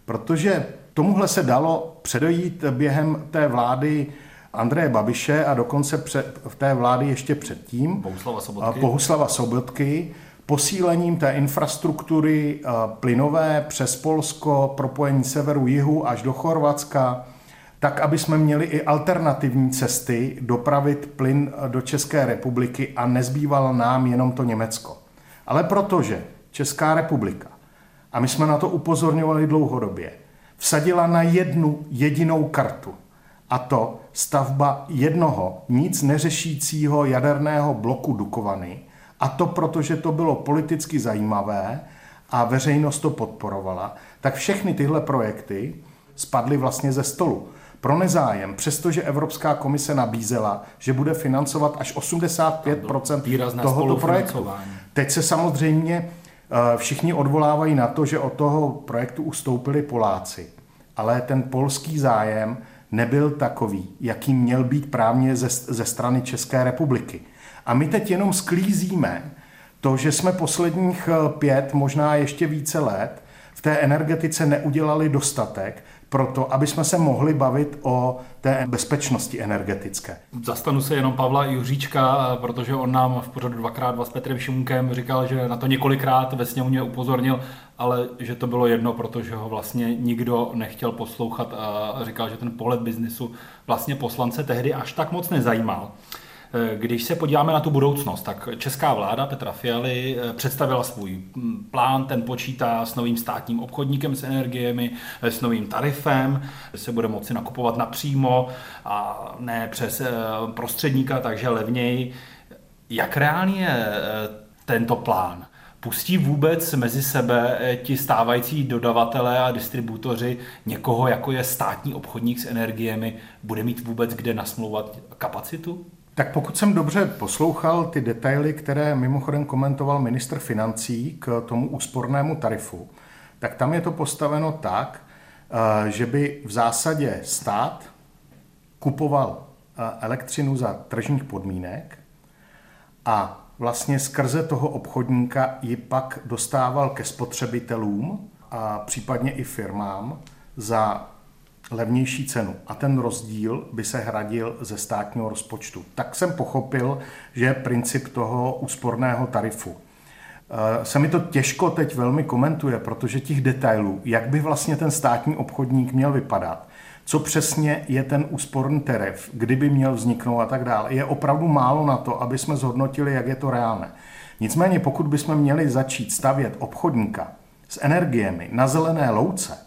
protože Tomuhle se dalo předojít během té vlády Andreje Babiše a dokonce před, v té vlády ještě předtím. Bohuslava Sobotky. Bohuslava Sobotky posílením té infrastruktury plynové přes Polsko, propojení severu jihu až do Chorvatska, tak, aby jsme měli i alternativní cesty dopravit plyn do České republiky a nezbývalo nám jenom to Německo. Ale protože Česká republika, a my jsme na to upozorňovali dlouhodobě, vsadila na jednu jedinou kartu. A to stavba jednoho nic neřešícího jaderného bloku Dukovany. A to proto, že to bylo politicky zajímavé a veřejnost to podporovala, tak všechny tyhle projekty spadly vlastně ze stolu. Pro nezájem, přestože Evropská komise nabízela, že bude financovat až 85% tohoto projektu. Teď se samozřejmě Eh, všichni odvolávají na to, že od toho projektu ustoupili Poláci, ale ten polský zájem nebyl takový, jaký měl být právně ze, ze strany České republiky. A my teď jenom sklízíme to, že jsme posledních eh, pět, možná ještě více let v té energetice neudělali dostatek, proto, aby jsme se mohli bavit o té bezpečnosti energetické. Zastanu se jenom Pavla Juříčka, protože on nám v pořadu dvakrát dva s Petrem Šimunkem říkal, že na to několikrát ve sněmovně upozornil, ale že to bylo jedno, protože ho vlastně nikdo nechtěl poslouchat a říkal, že ten pohled biznisu vlastně poslance tehdy až tak moc nezajímal. Když se podíváme na tu budoucnost, tak česká vláda Petra Fialy představila svůj plán, ten počítá s novým státním obchodníkem s energiemi, s novým tarifem, se bude moci nakupovat napřímo a ne přes prostředníka, takže levněji. Jak reálný je tento plán? Pustí vůbec mezi sebe eh, ti stávající dodavatelé a distributoři někoho, jako je státní obchodník s energiemi, bude mít vůbec kde nasmlouvat kapacitu? Tak pokud jsem dobře poslouchal ty detaily, které mimochodem komentoval ministr financí k tomu úspornému tarifu, tak tam je to postaveno tak, eh, že by v zásadě stát kupoval eh, elektřinu za tržních podmínek a vlastně skrze toho obchodníka ji pak dostával ke spotřebitelům a případně i firmám za levnější cenu a ten rozdíl by se hradil ze státního rozpočtu. Tak jsem pochopil, že je princip toho úsporného tarifu. Eh, se mi to těžko teď velmi komentuje, protože těch detailů, jak by vlastně ten státní obchodník měl vypadat, co přesně je ten úsporný tarif, kdyby měl vzniknout a tak dále. Je opravdu málo na to, aby jsme zhodnotili, jak je to reálné. Nicméně, pokud bychom měli začít stavět obchodníka s energiemi na zelené louce,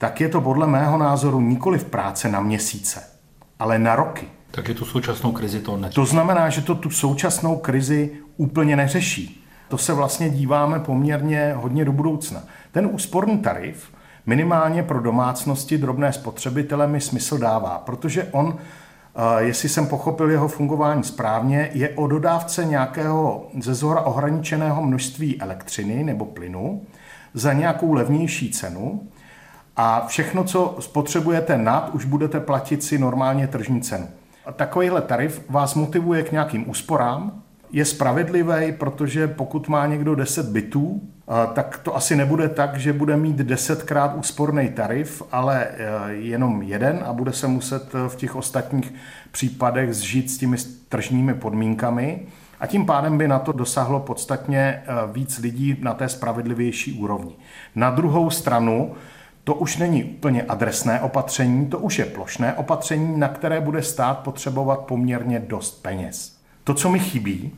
tak je to podle mého názoru nikoli v práce na měsíce, ale na roky. Tak je tu současnou krizi to ne. To znamená, že to tu současnou krizi úplně neřeší. To se vlastně díváme poměrně hodně do budoucna. Ten úsporný tarif minimálně pro domácnosti drobné spotřebitele mi smysl dává, protože on, eh, jestli jsem pochopil jeho fungování správně, je o dodávce nějakého ze zhora ohraničeného množství elektřiny nebo plynu za nějakou levnější cenu a všechno, co spotřebujete nad, už budete platit si normálně tržní cenu. Takovýhle tarif vás motivuje k nějakým úsporám, je spravedlivý, protože pokud má někdo 10 bytů, tak to asi nebude tak, že bude mít desetkrát úsporný tarif, ale e, jenom jeden a bude se muset v těch ostatních případech zžít s těmi tržními podmínkami. A tím pádem by na to dosáhlo podstatně e, víc lidí na té spravedlivější úrovni. Na druhou stranu, to už není úplně adresné opatření, to už je plošné opatření, na které bude stát potřebovat poměrně dost peněz. To, co mi chybí,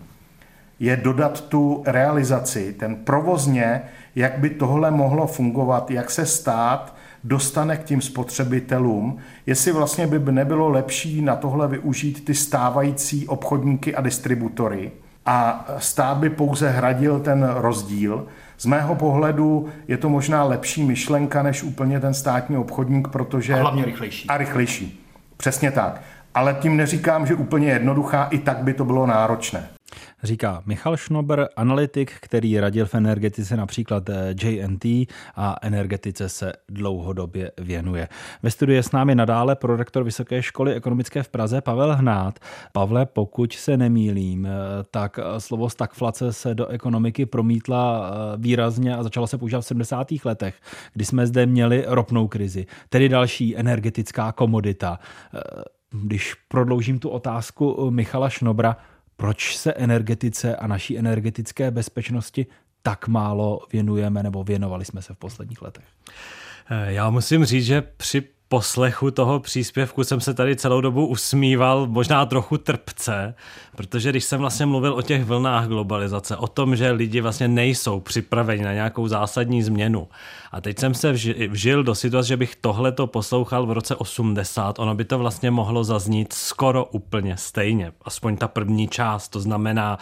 je dodat tu realizaci, ten provozně, jak by tohle mohlo fungovat, jak se stát dostane k tím spotřebitelům, jestli vlastně by nebylo lepší na tohle využít ty stávající obchodníky a distributory a stát by pouze hradil ten rozdíl. Z mého pohledu je to možná lepší myšlenka než úplně ten státní obchodník, protože... A hlavně rychlejší. A rychlejší. Přesně tak. Ale tím neříkám, že úplně jednoduchá, i tak by to bylo náročné. Říká Michal Šnober, analytik, který radil v energetice například eh, JNT a energetice se dlouhodobě věnuje. Ve studiu je s námi nadále prorektor Vysoké školy ekonomické v Praze Pavel Hnát. Pavle, pokud se nemýlím, eh, tak eh, slovo stagflace se do ekonomiky promítla výrazně a začalo se používat v 70. letech, kdy jsme zde měli ropnou krizi, tedy další energetická komodita. Když prodloužím tu otázku Michala Šnobra, proč se energetice a naší energetické bezpečnosti tak málo věnujeme nebo věnovali jsme se v posledních letech? Já musím říct, že při poslechu toho příspěvku jsem se tady celou dobu usmíval, možná trochu trpce, protože když jsem vlastně mluvil o těch vlnách globalizace, o tom, že lidi vlastně nejsou připraveni na nějakou zásadní změnu. A teď jsem se vžil do situace, že bych tohleto poslouchal v roce 80, ono by to vlastně mohlo zaznít skoro úplně stejně, aspoň ta první část, to znamená,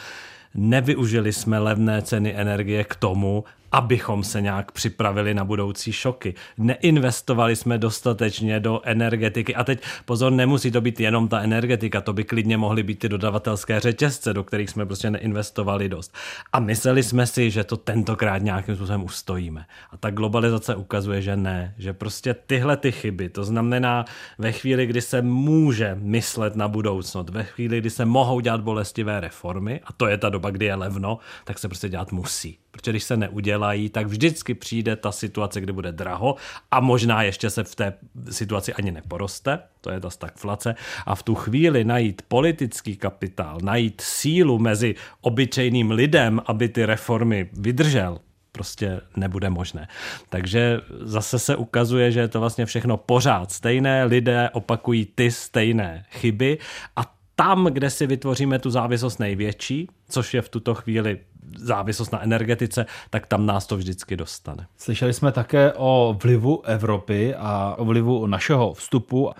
nevyužili jsme levné ceny energie k tomu, abychom se nějak připravili na budoucí šoky. Neinvestovali jsme dostatečně do energetiky. A teď pozor, nemusí to být jenom ta energetika, to by klidně mohly být ty dodavatelské řetězce, do kterých jsme prostě neinvestovali dost. A mysleli jsme si, že to tentokrát nějakým způsobem ustojíme. A ta globalizace ukazuje, že ne, že prostě tyhle ty chyby, to znamená ve chvíli, kdy se může myslet na budoucnost, ve chvíli, kdy se mohou dělat bolestivé reformy, a to je ta doba, kdy je levno, tak se prostě dělat musí. Protože když se neudělají, tak vždycky přijde ta situace, kdy bude draho a možná ještě se v té situaci ani neporoste, to je ta stagflace, a v tu chvíli najít politický kapitál, najít sílu mezi obyčejným lidem, aby ty reformy vydržel, prostě nebude možné. Takže zase se ukazuje, že je to vlastně všechno pořád stejné, lidé opakují ty stejné chyby a tam, kde si vytvoříme tu závislost největší, což je v tuto chvíli závislost na energetice, tak tam nás to vždycky dostane. Slyšeli jsme také o vlivu Evropy a o vlivu našeho vstupu.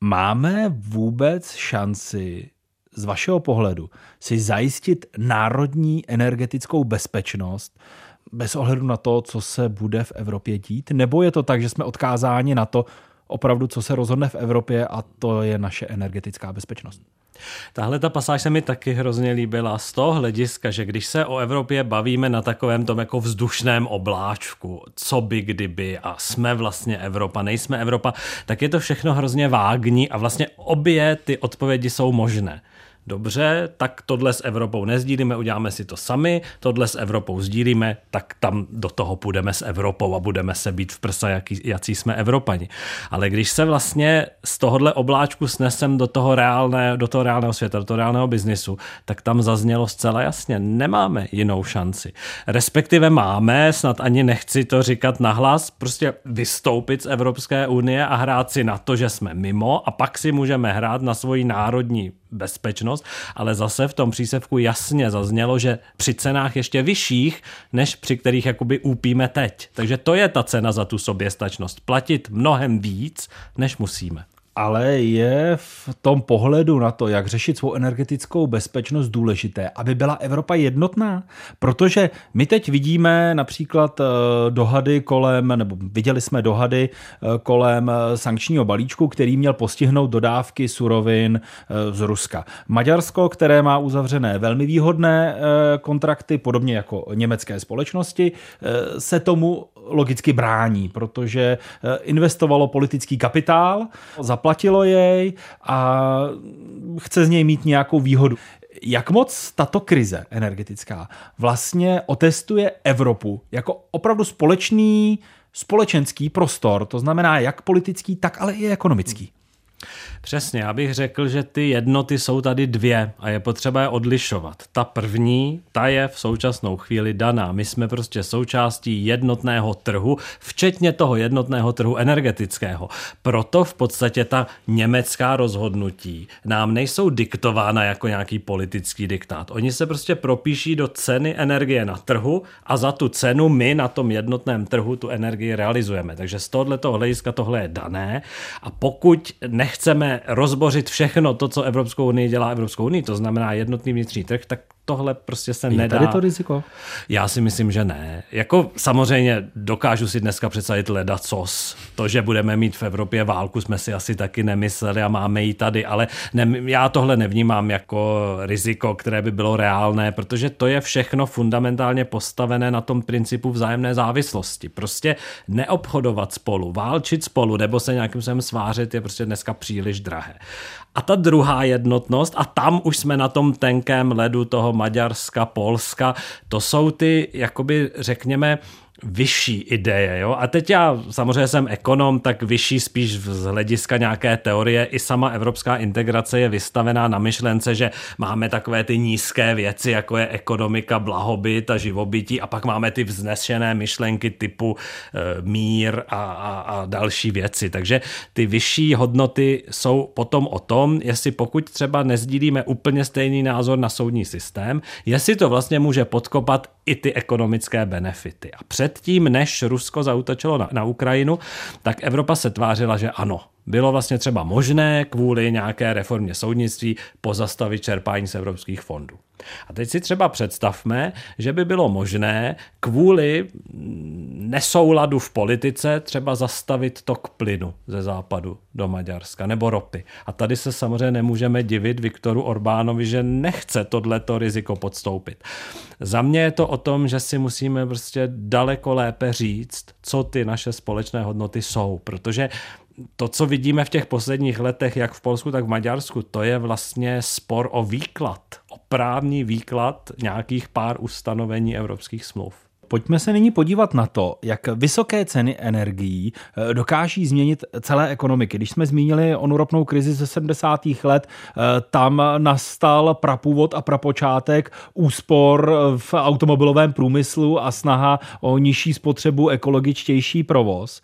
Máme vůbec šanci z vašeho pohledu si zajistit národní energetickou bezpečnost bez ohledu na to, co se bude v Evropě dít? Nebo je to tak, že jsme odkázáni na to, opravdu, co se rozhodne v Evropě a to je naše energetická bezpečnost? Tahle ta pasáž se mi taky hrozně líbila z toho hlediska, že když se o Evropě bavíme na takovém tom jako vzdušném obláčku, co by kdyby a jsme vlastně Evropa, nejsme Evropa, tak je to všechno hrozně vágní a vlastně obě ty odpovědi jsou možné dobře, tak tohle s Evropou nezdílíme, uděláme si to sami, tohle s Evropou sdílíme, tak tam do toho půjdeme s Evropou a budeme se být v prsa, jaký, jací jsme Evropani. Ale když se vlastně z tohohle obláčku snesem do toho, reálné, do toho reálného světa, do toho reálného biznisu, tak tam zaznělo zcela jasně, nemáme jinou šanci. Respektive máme, snad ani nechci to říkat nahlas, prostě vystoupit z Evropské unie a hrát si na to, že jsme mimo a pak si můžeme hrát na svoji národní bezpečnost, ale zase v tom přísevku jasně zaznělo, že při cenách ještě vyšších, než při kterých jakoby úpíme teď. Takže to je ta cena za tu soběstačnost. Platit mnohem víc, než musíme ale je v tom pohledu na to, jak řešit svou energetickou bezpečnost důležité, aby byla Evropa jednotná. Protože my teď vidíme například eh, dohady kolem, nebo viděli jsme dohady eh, kolem eh, sankčního balíčku, který měl postihnout dodávky surovin z Ruska. Maďarsko, které má uzavřené velmi výhodné kontrakty, podobně jako německé společnosti, se tomu logicky brání, protože investovalo politický kapitál, zaplatilo zaplatilo jej a chce z něj mít nějakou výhodu. Jak moc tato krize energetická vlastně otestuje Evropu jako opravdu společný společenský prostor, to znamená jak politický, tak ale i ekonomický? Přesně, já bych řekl, že ty jednoty jsou tady dvě a je potřeba je odlišovat. Ta první, ta je v současnou chvíli daná. My jsme prostě součástí jednotného trhu, včetně toho jednotného trhu energetického. Proto v podstatě ta německá rozhodnutí nám nejsou diktována jako nějaký politický diktát. Oni se prostě propíší do ceny energie na trhu a za tu cenu my na tom jednotném trhu tu energii realizujeme. Takže z tohoto hlediska tohle je dané a pokud nechceme rozbořit všechno to, co Evropskou unii dělá Evropskou unii, to znamená jednotný vnitřní trh, tak tohle prostě se je nedá. tady to riziko? Já si myslím, že ne. Jako samozřejmě dokážu si dneska představit leda cos. To, že budeme mít v Evropě válku, jsme si asi taky nemysleli a máme ji tady, ale ne, já tohle nevnímám jako riziko, které by bylo reálné, protože to je všechno fundamentálně postavené na tom principu vzájemné závislosti. Prostě neobchodovat spolu, válčit spolu nebo se nějakým způsobem svářet je prostě dneska příliš drahé. A ta druhá jednotnost, a tam už jsme na tom tenkém ledu toho Maďarska, Polska, to jsou ty, jakoby řekněme, vyšší ideje. Jo? A teď já samozřejmě jsem ekonom, tak vyšší spíš z hlediska nějaké teorie. I sama evropská integrace je vystavená na myšlence, že máme takové ty nízké věci, jako je ekonomika, blahobyt a živobytí a pak máme ty vznešené myšlenky typu e, mír a, a, a další věci. Takže ty vyšší hodnoty jsou potom o tom, jestli pokud třeba nezdílíme úplně stejný názor na soudní systém, jestli to vlastně může podkopat i ty ekonomické benefity. A předtím, než Rusko zautočilo na, na Ukrajinu, tak Evropa se tvářila, že ano, bylo vlastně třeba možné kvůli nějaké reformě soudnictví pozastavit čerpání z evropských fondů. A teď si třeba představme, že by bylo možné kvůli nesouladu v politice třeba zastavit tok plynu ze západu do Maďarska nebo ropy. A tady se samozřejmě nemůžeme divit Viktoru Orbánovi, že nechce tohleto riziko podstoupit. Za mě je to o tom, že si musíme prostě daleko lépe říct, co ty naše společné hodnoty jsou, protože to, co vidíme v těch posledních letech, jak v Polsku, tak v Maďarsku, to je vlastně spor o výklad, o právní výklad nějakých pár ustanovení evropských smluv. Pojďme se nyní podívat na to, jak vysoké ceny energií eh, dokáží změnit celé ekonomiky. Když jsme zmínili onu ropnou krizi ze 70. let, eh, tam nastal prapůvod a prapočátek úspor v automobilovém průmyslu a snaha o nižší spotřebu, ekologičtější provoz.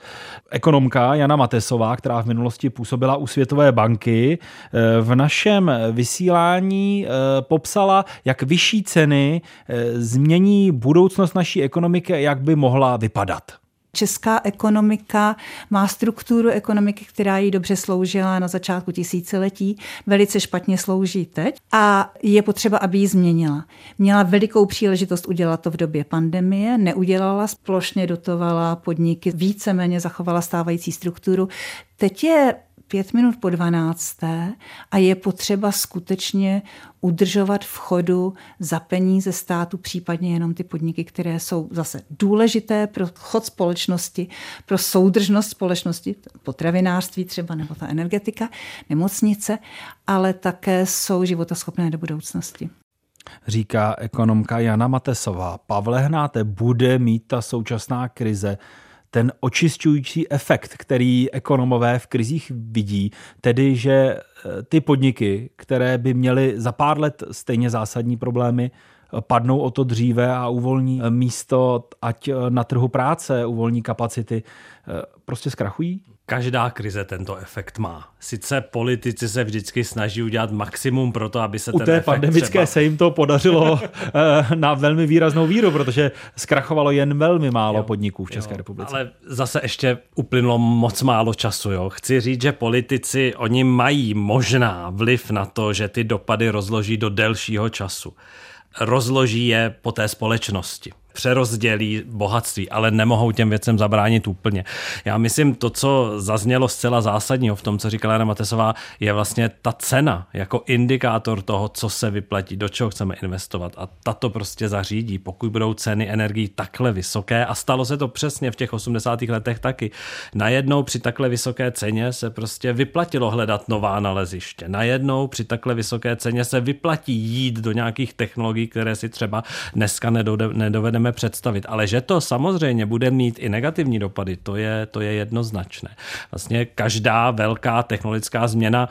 Ekonomka Jana Matesová, která v minulosti působila u Světové banky, eh, v našem vysílání popsala, jak vyšší ceny změní budoucnost naší ekonomiky a jak by mohla vypadat. Česká ekonomika má strukturu ekonomiky, která jí dobře sloužila na začátku tisíciletí, velice špatně slouží teď a je potřeba, aby ji změnila. Měla velikou příležitost udělat to v době pandemie, neudělala, splošně dotovala podniky, víceméně zachovala stávající strukturu. Teď je pět minut po dvanácté a je potřeba skutečně udržovat v chodu za peníze státu, případně jenom ty podniky, které jsou zase důležité pro chod společnosti, pro soudržnost společnosti, potravinářství třeba nebo ta energetika, nemocnice, ale také jsou životoschopné do budoucnosti říká ekonomka Jana Matesová. Pavle Hnáte, bude mít ta současná krize ten očišťující efekt, který ekonomové v krizích vidí, tedy že eh, ty podniky, které by měly za pár let stejně zásadní problémy, eh, padnou o to dříve a uvolní eh, místo, ať na trhu práce, uvolní kapacity, prostě zkrachují? Každá krize tento efekt má. Sice politici se vždycky snaží udělat maximum pro to, aby se U ten té efekt pandemické třeba... se jim to podařilo (laughs) eh, na velmi výraznou víru, protože zkrachovalo jen velmi málo jo, podniků v České jo, republice. Ale zase ještě uplynulo moc málo času. Jo. Chci říct, že politici, oni mají možná vliv na to, že ty dopady rozloží do delšího času. Rozloží je po té společnosti přerozdělí bohatství, ale nemohou těm věcem zabránit úplně. Já myslím, to, co zaznělo zcela zásadního v tom, co říkala Jana Matesová, je vlastně ta cena jako indikátor toho, co se vyplatí, do čeho chceme investovat. A tato prostě zařídí, pokud budou ceny energií takhle vysoké. A stalo se to přesně v těch 80. letech taky. Najednou při takhle vysoké ceně se prostě vyplatilo hledat nová naleziště. Najednou při takhle vysoké ceně se vyplatí jít do nějakých technologií, které si třeba dneska nedovedeme dokážeme představit. Ale že to samozřejmě bude mít i negativní dopady, to je, to je jednoznačné. Vlastně každá velká technologická změna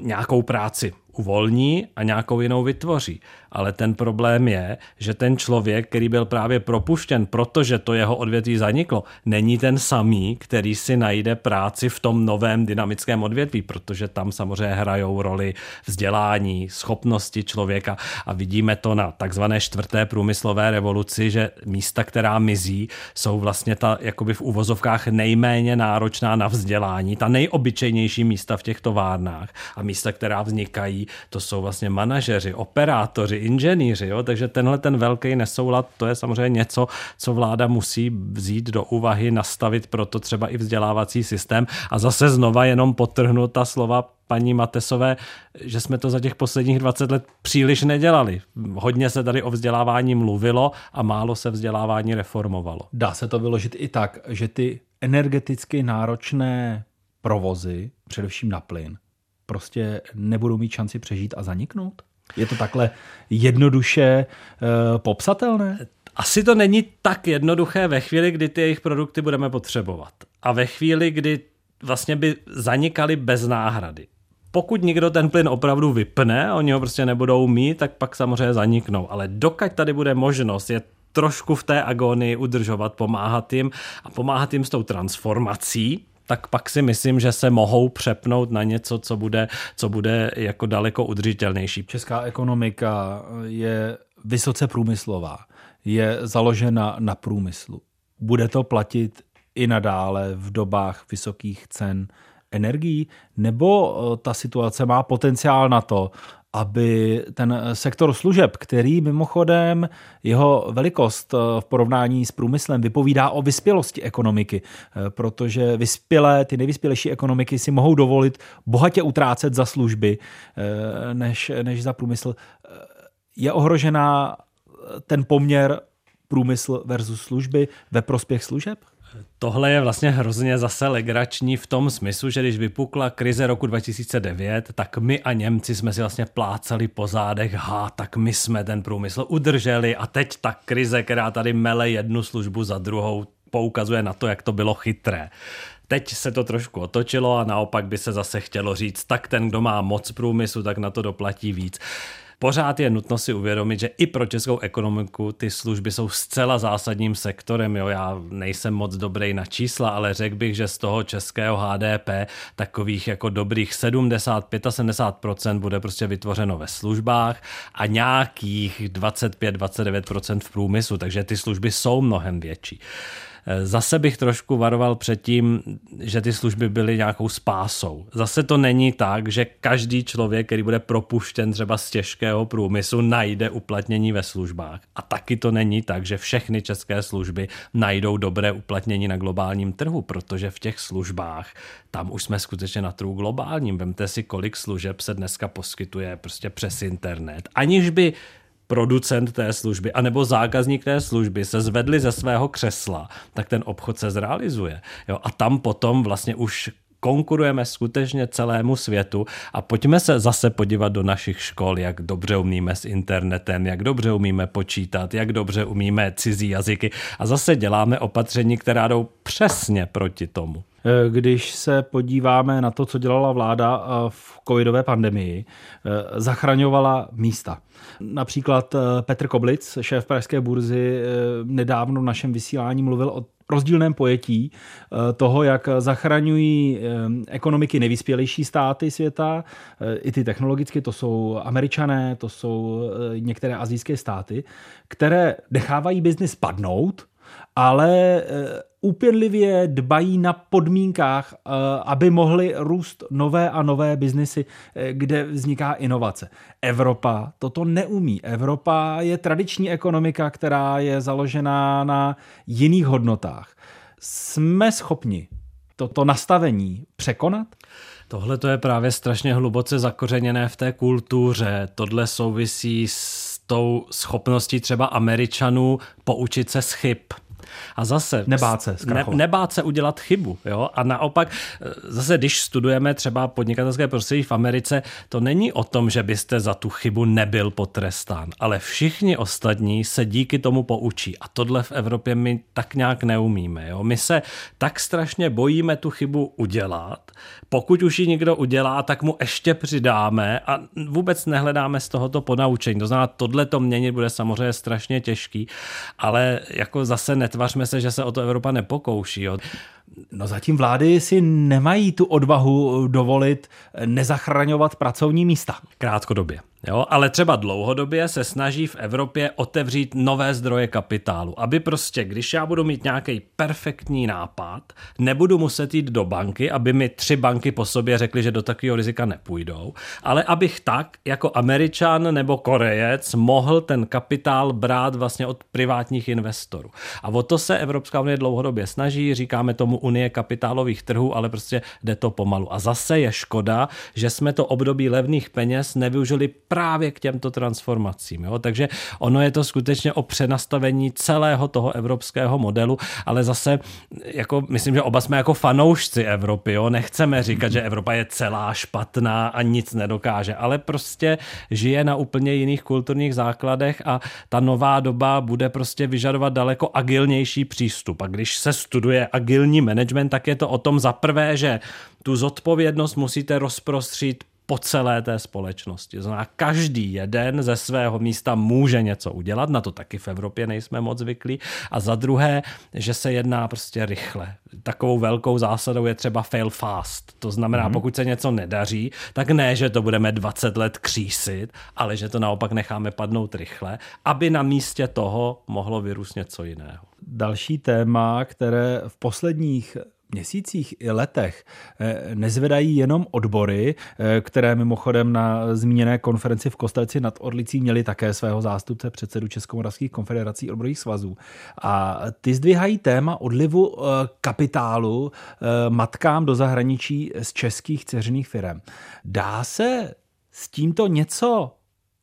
nějakou práci uvolní a nějakou jinou vytvoří. Ale ten problém je, že ten člověk, který byl právě propuštěn, protože to jeho odvětví zaniklo, není ten samý, který si najde práci v tom novém dynamickém odvětví, protože tam samozřejmě hrajou roli vzdělání, schopnosti člověka. A vidíme to na takzvané čtvrté průmyslové revoluci, že místa, která mizí, jsou vlastně ta jakoby v uvozovkách nejméně náročná na vzdělání, ta nejobyčejnější místa v těch továrnách. A místa, která vznikají, to jsou vlastně manažeři, operátoři, inženýři, jo? takže tenhle ten velký nesoulad, to je samozřejmě něco, co vláda musí vzít do úvahy, nastavit proto třeba i vzdělávací systém a zase znova jenom potrhnout ta slova paní Matesové, že jsme to za těch posledních 20 let příliš nedělali. Hodně se tady o vzdělávání mluvilo a málo se vzdělávání reformovalo. Dá se to vyložit i tak, že ty energeticky náročné provozy, především na plyn, prostě nebudou mít šanci přežít a zaniknout? Je to takhle jednoduše uh, popsatelné? Asi to není tak jednoduché ve chvíli, kdy ty jejich produkty budeme potřebovat. A ve chvíli, kdy vlastně by zanikaly bez náhrady. Pokud někdo ten plyn opravdu vypne, oni ho prostě nebudou mít, tak pak samozřejmě zaniknou. Ale dokud tady bude možnost je trošku v té agonii udržovat, pomáhat jim a pomáhat jim s tou transformací, tak pak si myslím, že se mohou přepnout na něco, co bude, co bude jako daleko udržitelnější. Česká ekonomika je vysoce průmyslová, je založena na průmyslu. Bude to platit i nadále v dobách vysokých cen energií, nebo eh, ta situace má potenciál na to, aby ten sektor služeb, který mimochodem jeho velikost eh, v porovnání s průmyslem vypovídá o vyspělosti ekonomiky, eh, protože vyspělé, ty nejvyspělejší ekonomiky si mohou dovolit bohatě utrácet za služby eh, než, než za průmysl. Je ohrožená ten poměr průmysl versus služby ve prospěch služeb? Tohle je vlastně hrozně zase legrační v tom smyslu, že když vypukla krize roku 2009, tak my a Němci jsme si vlastně plácali po zádech, ha, tak my jsme ten průmysl udrželi a teď ta krize, která tady mele jednu službu za druhou, poukazuje na to, jak to bylo chytré. Teď se to trošku otočilo a naopak by se zase chtělo říct, tak ten, kdo má moc průmyslu, tak na to doplatí víc. Pořád je nutno si uvědomit, že i pro českou ekonomiku ty služby jsou zcela zásadním sektorem. Jo. Já nejsem moc dobrý na čísla, ale řekl bych, že z toho českého HDP takových jako dobrých 70-75% bude prostě vytvořeno ve službách a nějakých 25-29% v průmyslu, takže ty služby jsou mnohem větší. Zase bych trošku varoval před tím, že ty služby byly nějakou spásou. Zase to není tak, že každý člověk, který bude propuštěn třeba z těžkého průmyslu, najde uplatnění ve službách. A taky to není tak, že všechny české služby najdou dobré uplatnění na globálním trhu, protože v těch službách tam už jsme skutečně na trhu globálním. Vemte si, kolik služeb se dneska poskytuje prostě přes internet, aniž by producent té služby anebo zákazník té služby se zvedli ze svého křesla, tak ten obchod se zrealizuje. Jo? A tam potom vlastně už konkurujeme skutečně celému světu a pojďme se zase podívat do našich škol, jak dobře umíme s internetem, jak dobře umíme počítat, jak dobře umíme cizí jazyky a zase děláme opatření, která jdou přesně proti tomu. Když se podíváme na to, co dělala vláda v covidové pandemii, zachraňovala místa. Například eh, Petr Koblic, šéf Pražské burzy, eh, nedávno v našem vysílání mluvil o rozdílném pojetí eh, toho, jak zachraňují ekonomiky nejvyspělejší státy světa, i ty technologicky, to jsou američané, to jsou některé azijské státy, které nechávají biznis padnout, ale úpěnlivě dbají na podmínkách, eh, aby mohly růst nové a nové biznesy, eh, kde vzniká inovace. Evropa toto neumí. Evropa je tradiční ekonomika, která je založená na jiných hodnotách. Jsme schopni toto nastavení překonat? Tohle to je právě strašně hluboce zakořeněné v té kultuře. Tohle souvisí s tou schopností třeba Američanů poučit se z chyb a zase... Nebát se ne, Nebát se udělat chybu. Jo? A naopak, eh, zase když studujeme třeba podnikatelské prostředí v Americe, to není o tom, že byste za tu chybu nebyl potrestán, ale všichni ostatní se díky tomu poučí. A tohle v Evropě my tak nějak neumíme. Jo? My se tak strašně bojíme tu chybu udělat. Pokud už ji někdo udělá, tak mu ještě přidáme a vůbec nehledáme z tohoto ponaučení. To znamená, tohle to měnit bude samozřejmě strašně těžký, ale jako zase netvařme se, že se o to Evropa nepokouší. Jo. No zatím vlády si nemají tu odvahu dovolit nezachraňovat pracovní místa. Krátkodobě. Jo, ale třeba dlouhodobě se snaží v Evropě otevřít nové zdroje kapitálu, aby prostě, když já budu mít nějaký perfektní nápad, nebudu muset jít do banky, aby mi tři banky po sobě řekly, že do takového rizika nepůjdou, ale abych tak jako Američan nebo Korejec mohl ten kapitál brát vlastně od privátních investorů. A o to se Evropská unie dlouhodobě snaží, říkáme tomu unie kapitálových trhů, ale prostě jde to pomalu. A zase je škoda, že jsme to období levných peněz nevyužili právě k těmto transformacím. Jo? Takže ono je to skutečně o přenastavení celého toho evropského modelu, ale zase jako, myslím, že oba jsme jako fanoušci Evropy. Jo? Nechceme říkat, že Evropa je celá špatná a nic nedokáže, ale prostě žije na úplně jiných kulturních základech a ta nová doba bude prostě vyžadovat daleko agilnější přístup. A když se studuje agilní management, tak je to o tom za prvé, že tu zodpovědnost musíte rozprostřít po celé té společnosti. To znamená, každý jeden ze svého místa může něco udělat, na to taky v Evropě nejsme moc zvyklí. A za druhé, že se jedná prostě rychle. Takovou velkou zásadou je třeba fail fast. To znamená, mm-hmm. pokud se něco nedaří, tak ne, že to budeme 20 let křísit, ale že to naopak necháme padnout rychle, aby na místě toho mohlo vyrůst něco jiného. Další téma, které v posledních měsících i letech eh, nezvedají jenom odbory, eh, které mimochodem na zmíněné konferenci v Kostelci nad Orlicí měli také svého zástupce předsedu Českomoravských konfederací odborových svazů. A ty zdvihají téma odlivu eh, kapitálu matkám do zahraničí z českých ceřiných firm. Dá se s tímto něco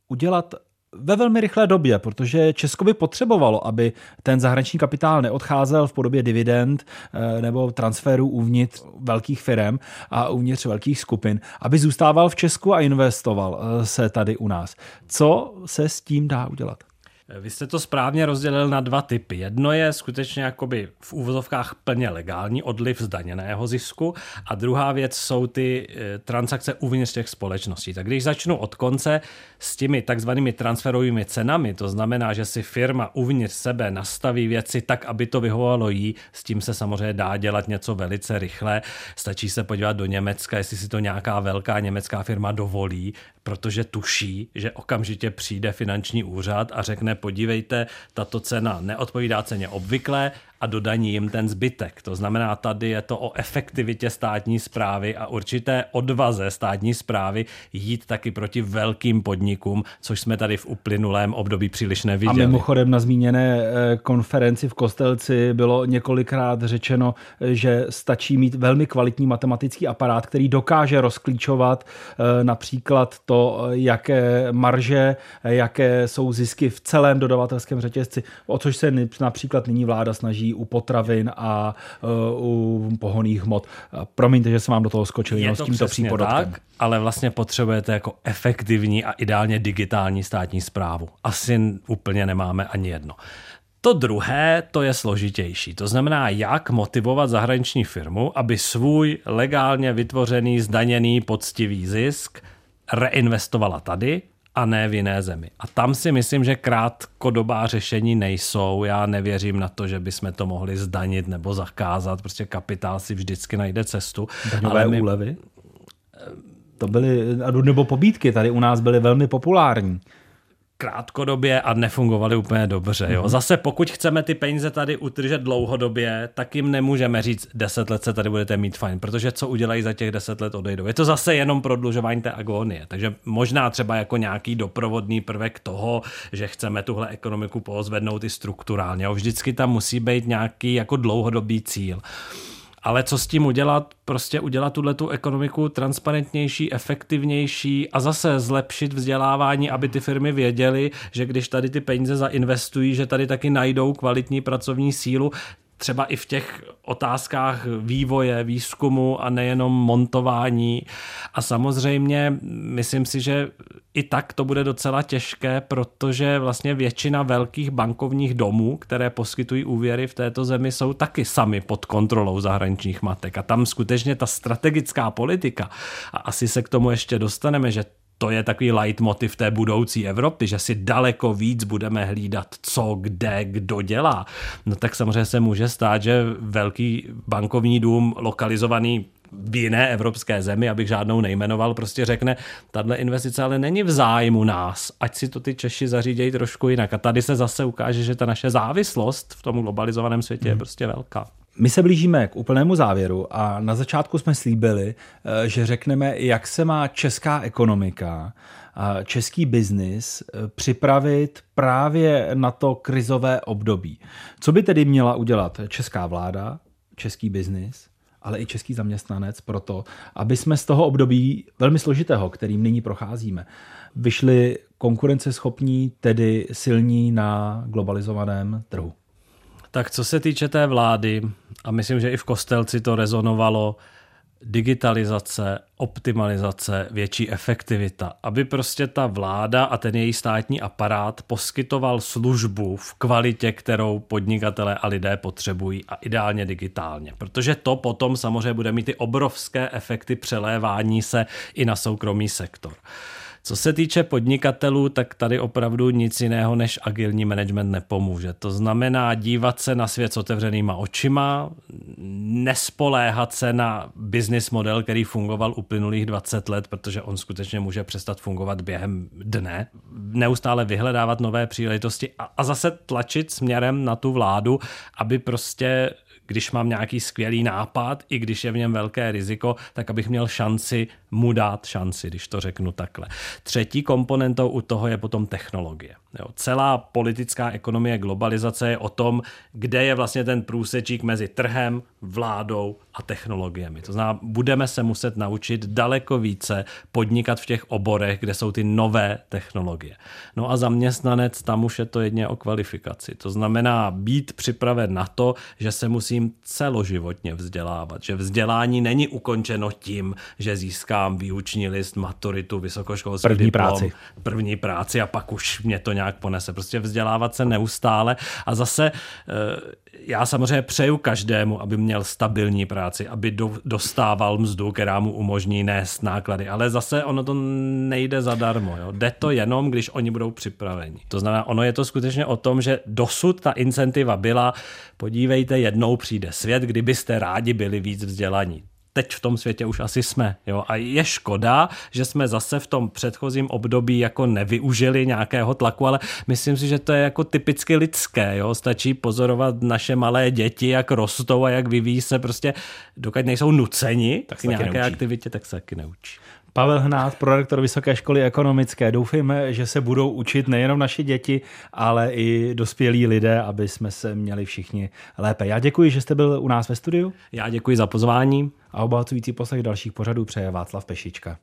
udělat ve velmi rychlé době, protože Česko by potřebovalo, aby ten zahraniční kapitál neodcházel v podobě dividend eh, nebo transferů uvnitř velkých firm a uvnitř velkých skupin, aby zůstával v Česku a investoval eh, se tady u nás. Co se s tím dá udělat? Vy jste to správně rozdělil na dva typy. Jedno je skutečně jakoby v úvozovkách plně legální odliv zdaněného zisku a druhá věc jsou ty eh, transakce uvnitř těch společností. Tak když začnu od konce s těmi takzvanými transferovými cenami, to znamená, že si firma uvnitř sebe nastaví věci tak, aby to vyhovovalo jí, s tím se samozřejmě dá dělat něco velice rychle. Stačí se podívat do Německa, jestli si to nějaká velká německá firma dovolí, protože tuší, že okamžitě přijde finanční úřad a řekne, podívejte, tato cena neodpovídá ceně obvyklé, a dodaní jim ten zbytek. To znamená, tady je to o efektivitě státní zprávy a určité odvaze státní zprávy jít taky proti velkým podnikům, což jsme tady v uplynulém období příliš neviděli. A mimochodem na zmíněné eh, konferenci v Kostelci bylo několikrát řečeno, že stačí mít velmi kvalitní matematický aparát, který dokáže rozklíčovat eh, například to, jaké marže, jaké jsou zisky v celém dodavatelském řetězci, o což se například nyní vláda snaží u potravin a uh, u pohoných hmot. Promiňte, že jsem vám do toho skočil jenom s tímto přípodotkem. Tak, ale vlastně potřebujete jako efektivní a ideálně digitální státní zprávu. Asi úplně nemáme ani jedno. To druhé, to je složitější. To znamená, jak motivovat zahraniční firmu, aby svůj legálně vytvořený, zdaněný, poctivý zisk reinvestovala tady a ne v jiné zemi. A tam si myslím, že krátkodobá řešení nejsou. Já nevěřím na to, že bychom to mohli zdanit nebo zakázat. Prostě kapitál si vždycky najde cestu. Daňové ale my... úlevy? To byly, nebo pobídky tady u nás byly velmi populární krátkodobě a nefungovaly úplně dobře. Jo. Mhm. Zase pokud chceme ty peníze tady utržet dlouhodobě, tak jim nemůžeme říct, deset let se tady budete mít fajn, protože co udělají za těch deset let odejdou. Je to zase jenom prodlužování té agonie. Takže možná třeba jako nějaký doprovodný prvek toho, že chceme tuhle ekonomiku pozvednout i strukturálně. Jo. Vždycky tam musí být nějaký jako dlouhodobý cíl. Ale co s tím udělat? Prostě udělat tuhle tu ekonomiku transparentnější, efektivnější a zase zlepšit vzdělávání, aby ty firmy věděly, že když tady ty peníze zainvestují, že tady taky najdou kvalitní pracovní sílu, třeba i v těch otázkách vývoje, výzkumu a nejenom montování. A samozřejmě myslím si, že i tak to bude docela těžké, protože vlastně většina velkých bankovních domů, které poskytují úvěry v této zemi, jsou taky sami pod kontrolou zahraničních matek. A tam skutečně ta strategická politika, a asi se k tomu ještě dostaneme, že to je takový leitmotiv té budoucí Evropy, že si daleko víc budeme hlídat, co, kde, kdo dělá. No tak samozřejmě se může stát, že velký bankovní dům lokalizovaný v jiné evropské zemi, abych žádnou nejmenoval, prostě řekne, tahle investice ale není v zájmu nás, ať si to ty Češi zařídějí trošku jinak. A tady se zase ukáže, že ta naše závislost v tom globalizovaném světě hmm. je prostě velká. My se blížíme k úplnému závěru a na začátku jsme slíbili, eh, že řekneme, jak se má česká ekonomika, český biznis eh, připravit právě na to krizové období. Co by tedy měla udělat česká vláda, český biznis, ale i český zaměstnanec pro to, aby jsme z toho období velmi složitého, kterým nyní procházíme, vyšli konkurenceschopní, tedy silní na globalizovaném trhu. Tak co se týče té vlády, a myslím, že i v Kostelci to rezonovalo, digitalizace, optimalizace, větší efektivita, aby prostě ta vláda a ten její státní aparát poskytoval službu v kvalitě, kterou podnikatelé a lidé potřebují a ideálně digitálně. Protože to potom samozřejmě bude mít ty obrovské efekty přelévání se i na soukromý sektor. Co se týče podnikatelů, tak tady opravdu nic jiného než agilní management nepomůže. To znamená dívat se na svět s otevřenýma očima, nespoléhat se na business model, který fungoval uplynulých 20 let, protože on skutečně může přestat fungovat během dne. Neustále vyhledávat nové příležitosti a, a zase tlačit směrem na tu vládu, aby prostě když mám nějaký skvělý nápad, i když je v něm velké riziko, tak abych měl šanci mu dát šanci, když to řeknu takhle. Třetí komponentou u toho je potom technologie. Jo, celá politická ekonomie globalizace je o tom, kde je vlastně ten průsečík mezi trhem, vládou a technologiemi. To znamená, budeme se muset naučit daleko více podnikat v těch oborech, kde jsou ty nové technologie. No a zaměstnanec, tam už je to jedně o kvalifikaci. To znamená být připraven na to, že se musím celoživotně vzdělávat, že vzdělání není ukončeno tím, že získám výuční list, maturitu, vysokoškolský první diplom, práci. první práci a pak už mě to nějak ponese. Prostě vzdělávat se neustále a zase eh, já samozřejmě přeju každému, aby měl stabilní práci, aby do, dostával mzdu, která mu umožní nést náklady, ale zase ono to nejde zadarmo. Jo? Jde to jenom, když oni budou připraveni. To znamená, ono je to skutečně o tom, že dosud ta incentiva byla, podívejte, jednou přijde svět, kdybyste rádi byli víc vzdělaní teď v tom světě už asi jsme. Jo? A je škoda, že jsme zase v tom předchozím období jako nevyužili nějakého tlaku, ale myslím si, že to je jako typicky lidské. Jo? Stačí pozorovat naše malé děti, jak rostou a jak vyvíjí se prostě, dokud nejsou nuceni tak k nějaké neučí. aktivitě, tak se taky neučí. Pavel Hnát, prorektor Vysoké školy ekonomické. Doufejme, že se budou učit nejenom naše děti, ale i dospělí lidé, aby jsme se měli všichni lépe. Já děkuji, že jste byl u nás ve studiu. Já děkuji za pozvání. A obohacující poslech dalších pořadů přeje Václav Pešička.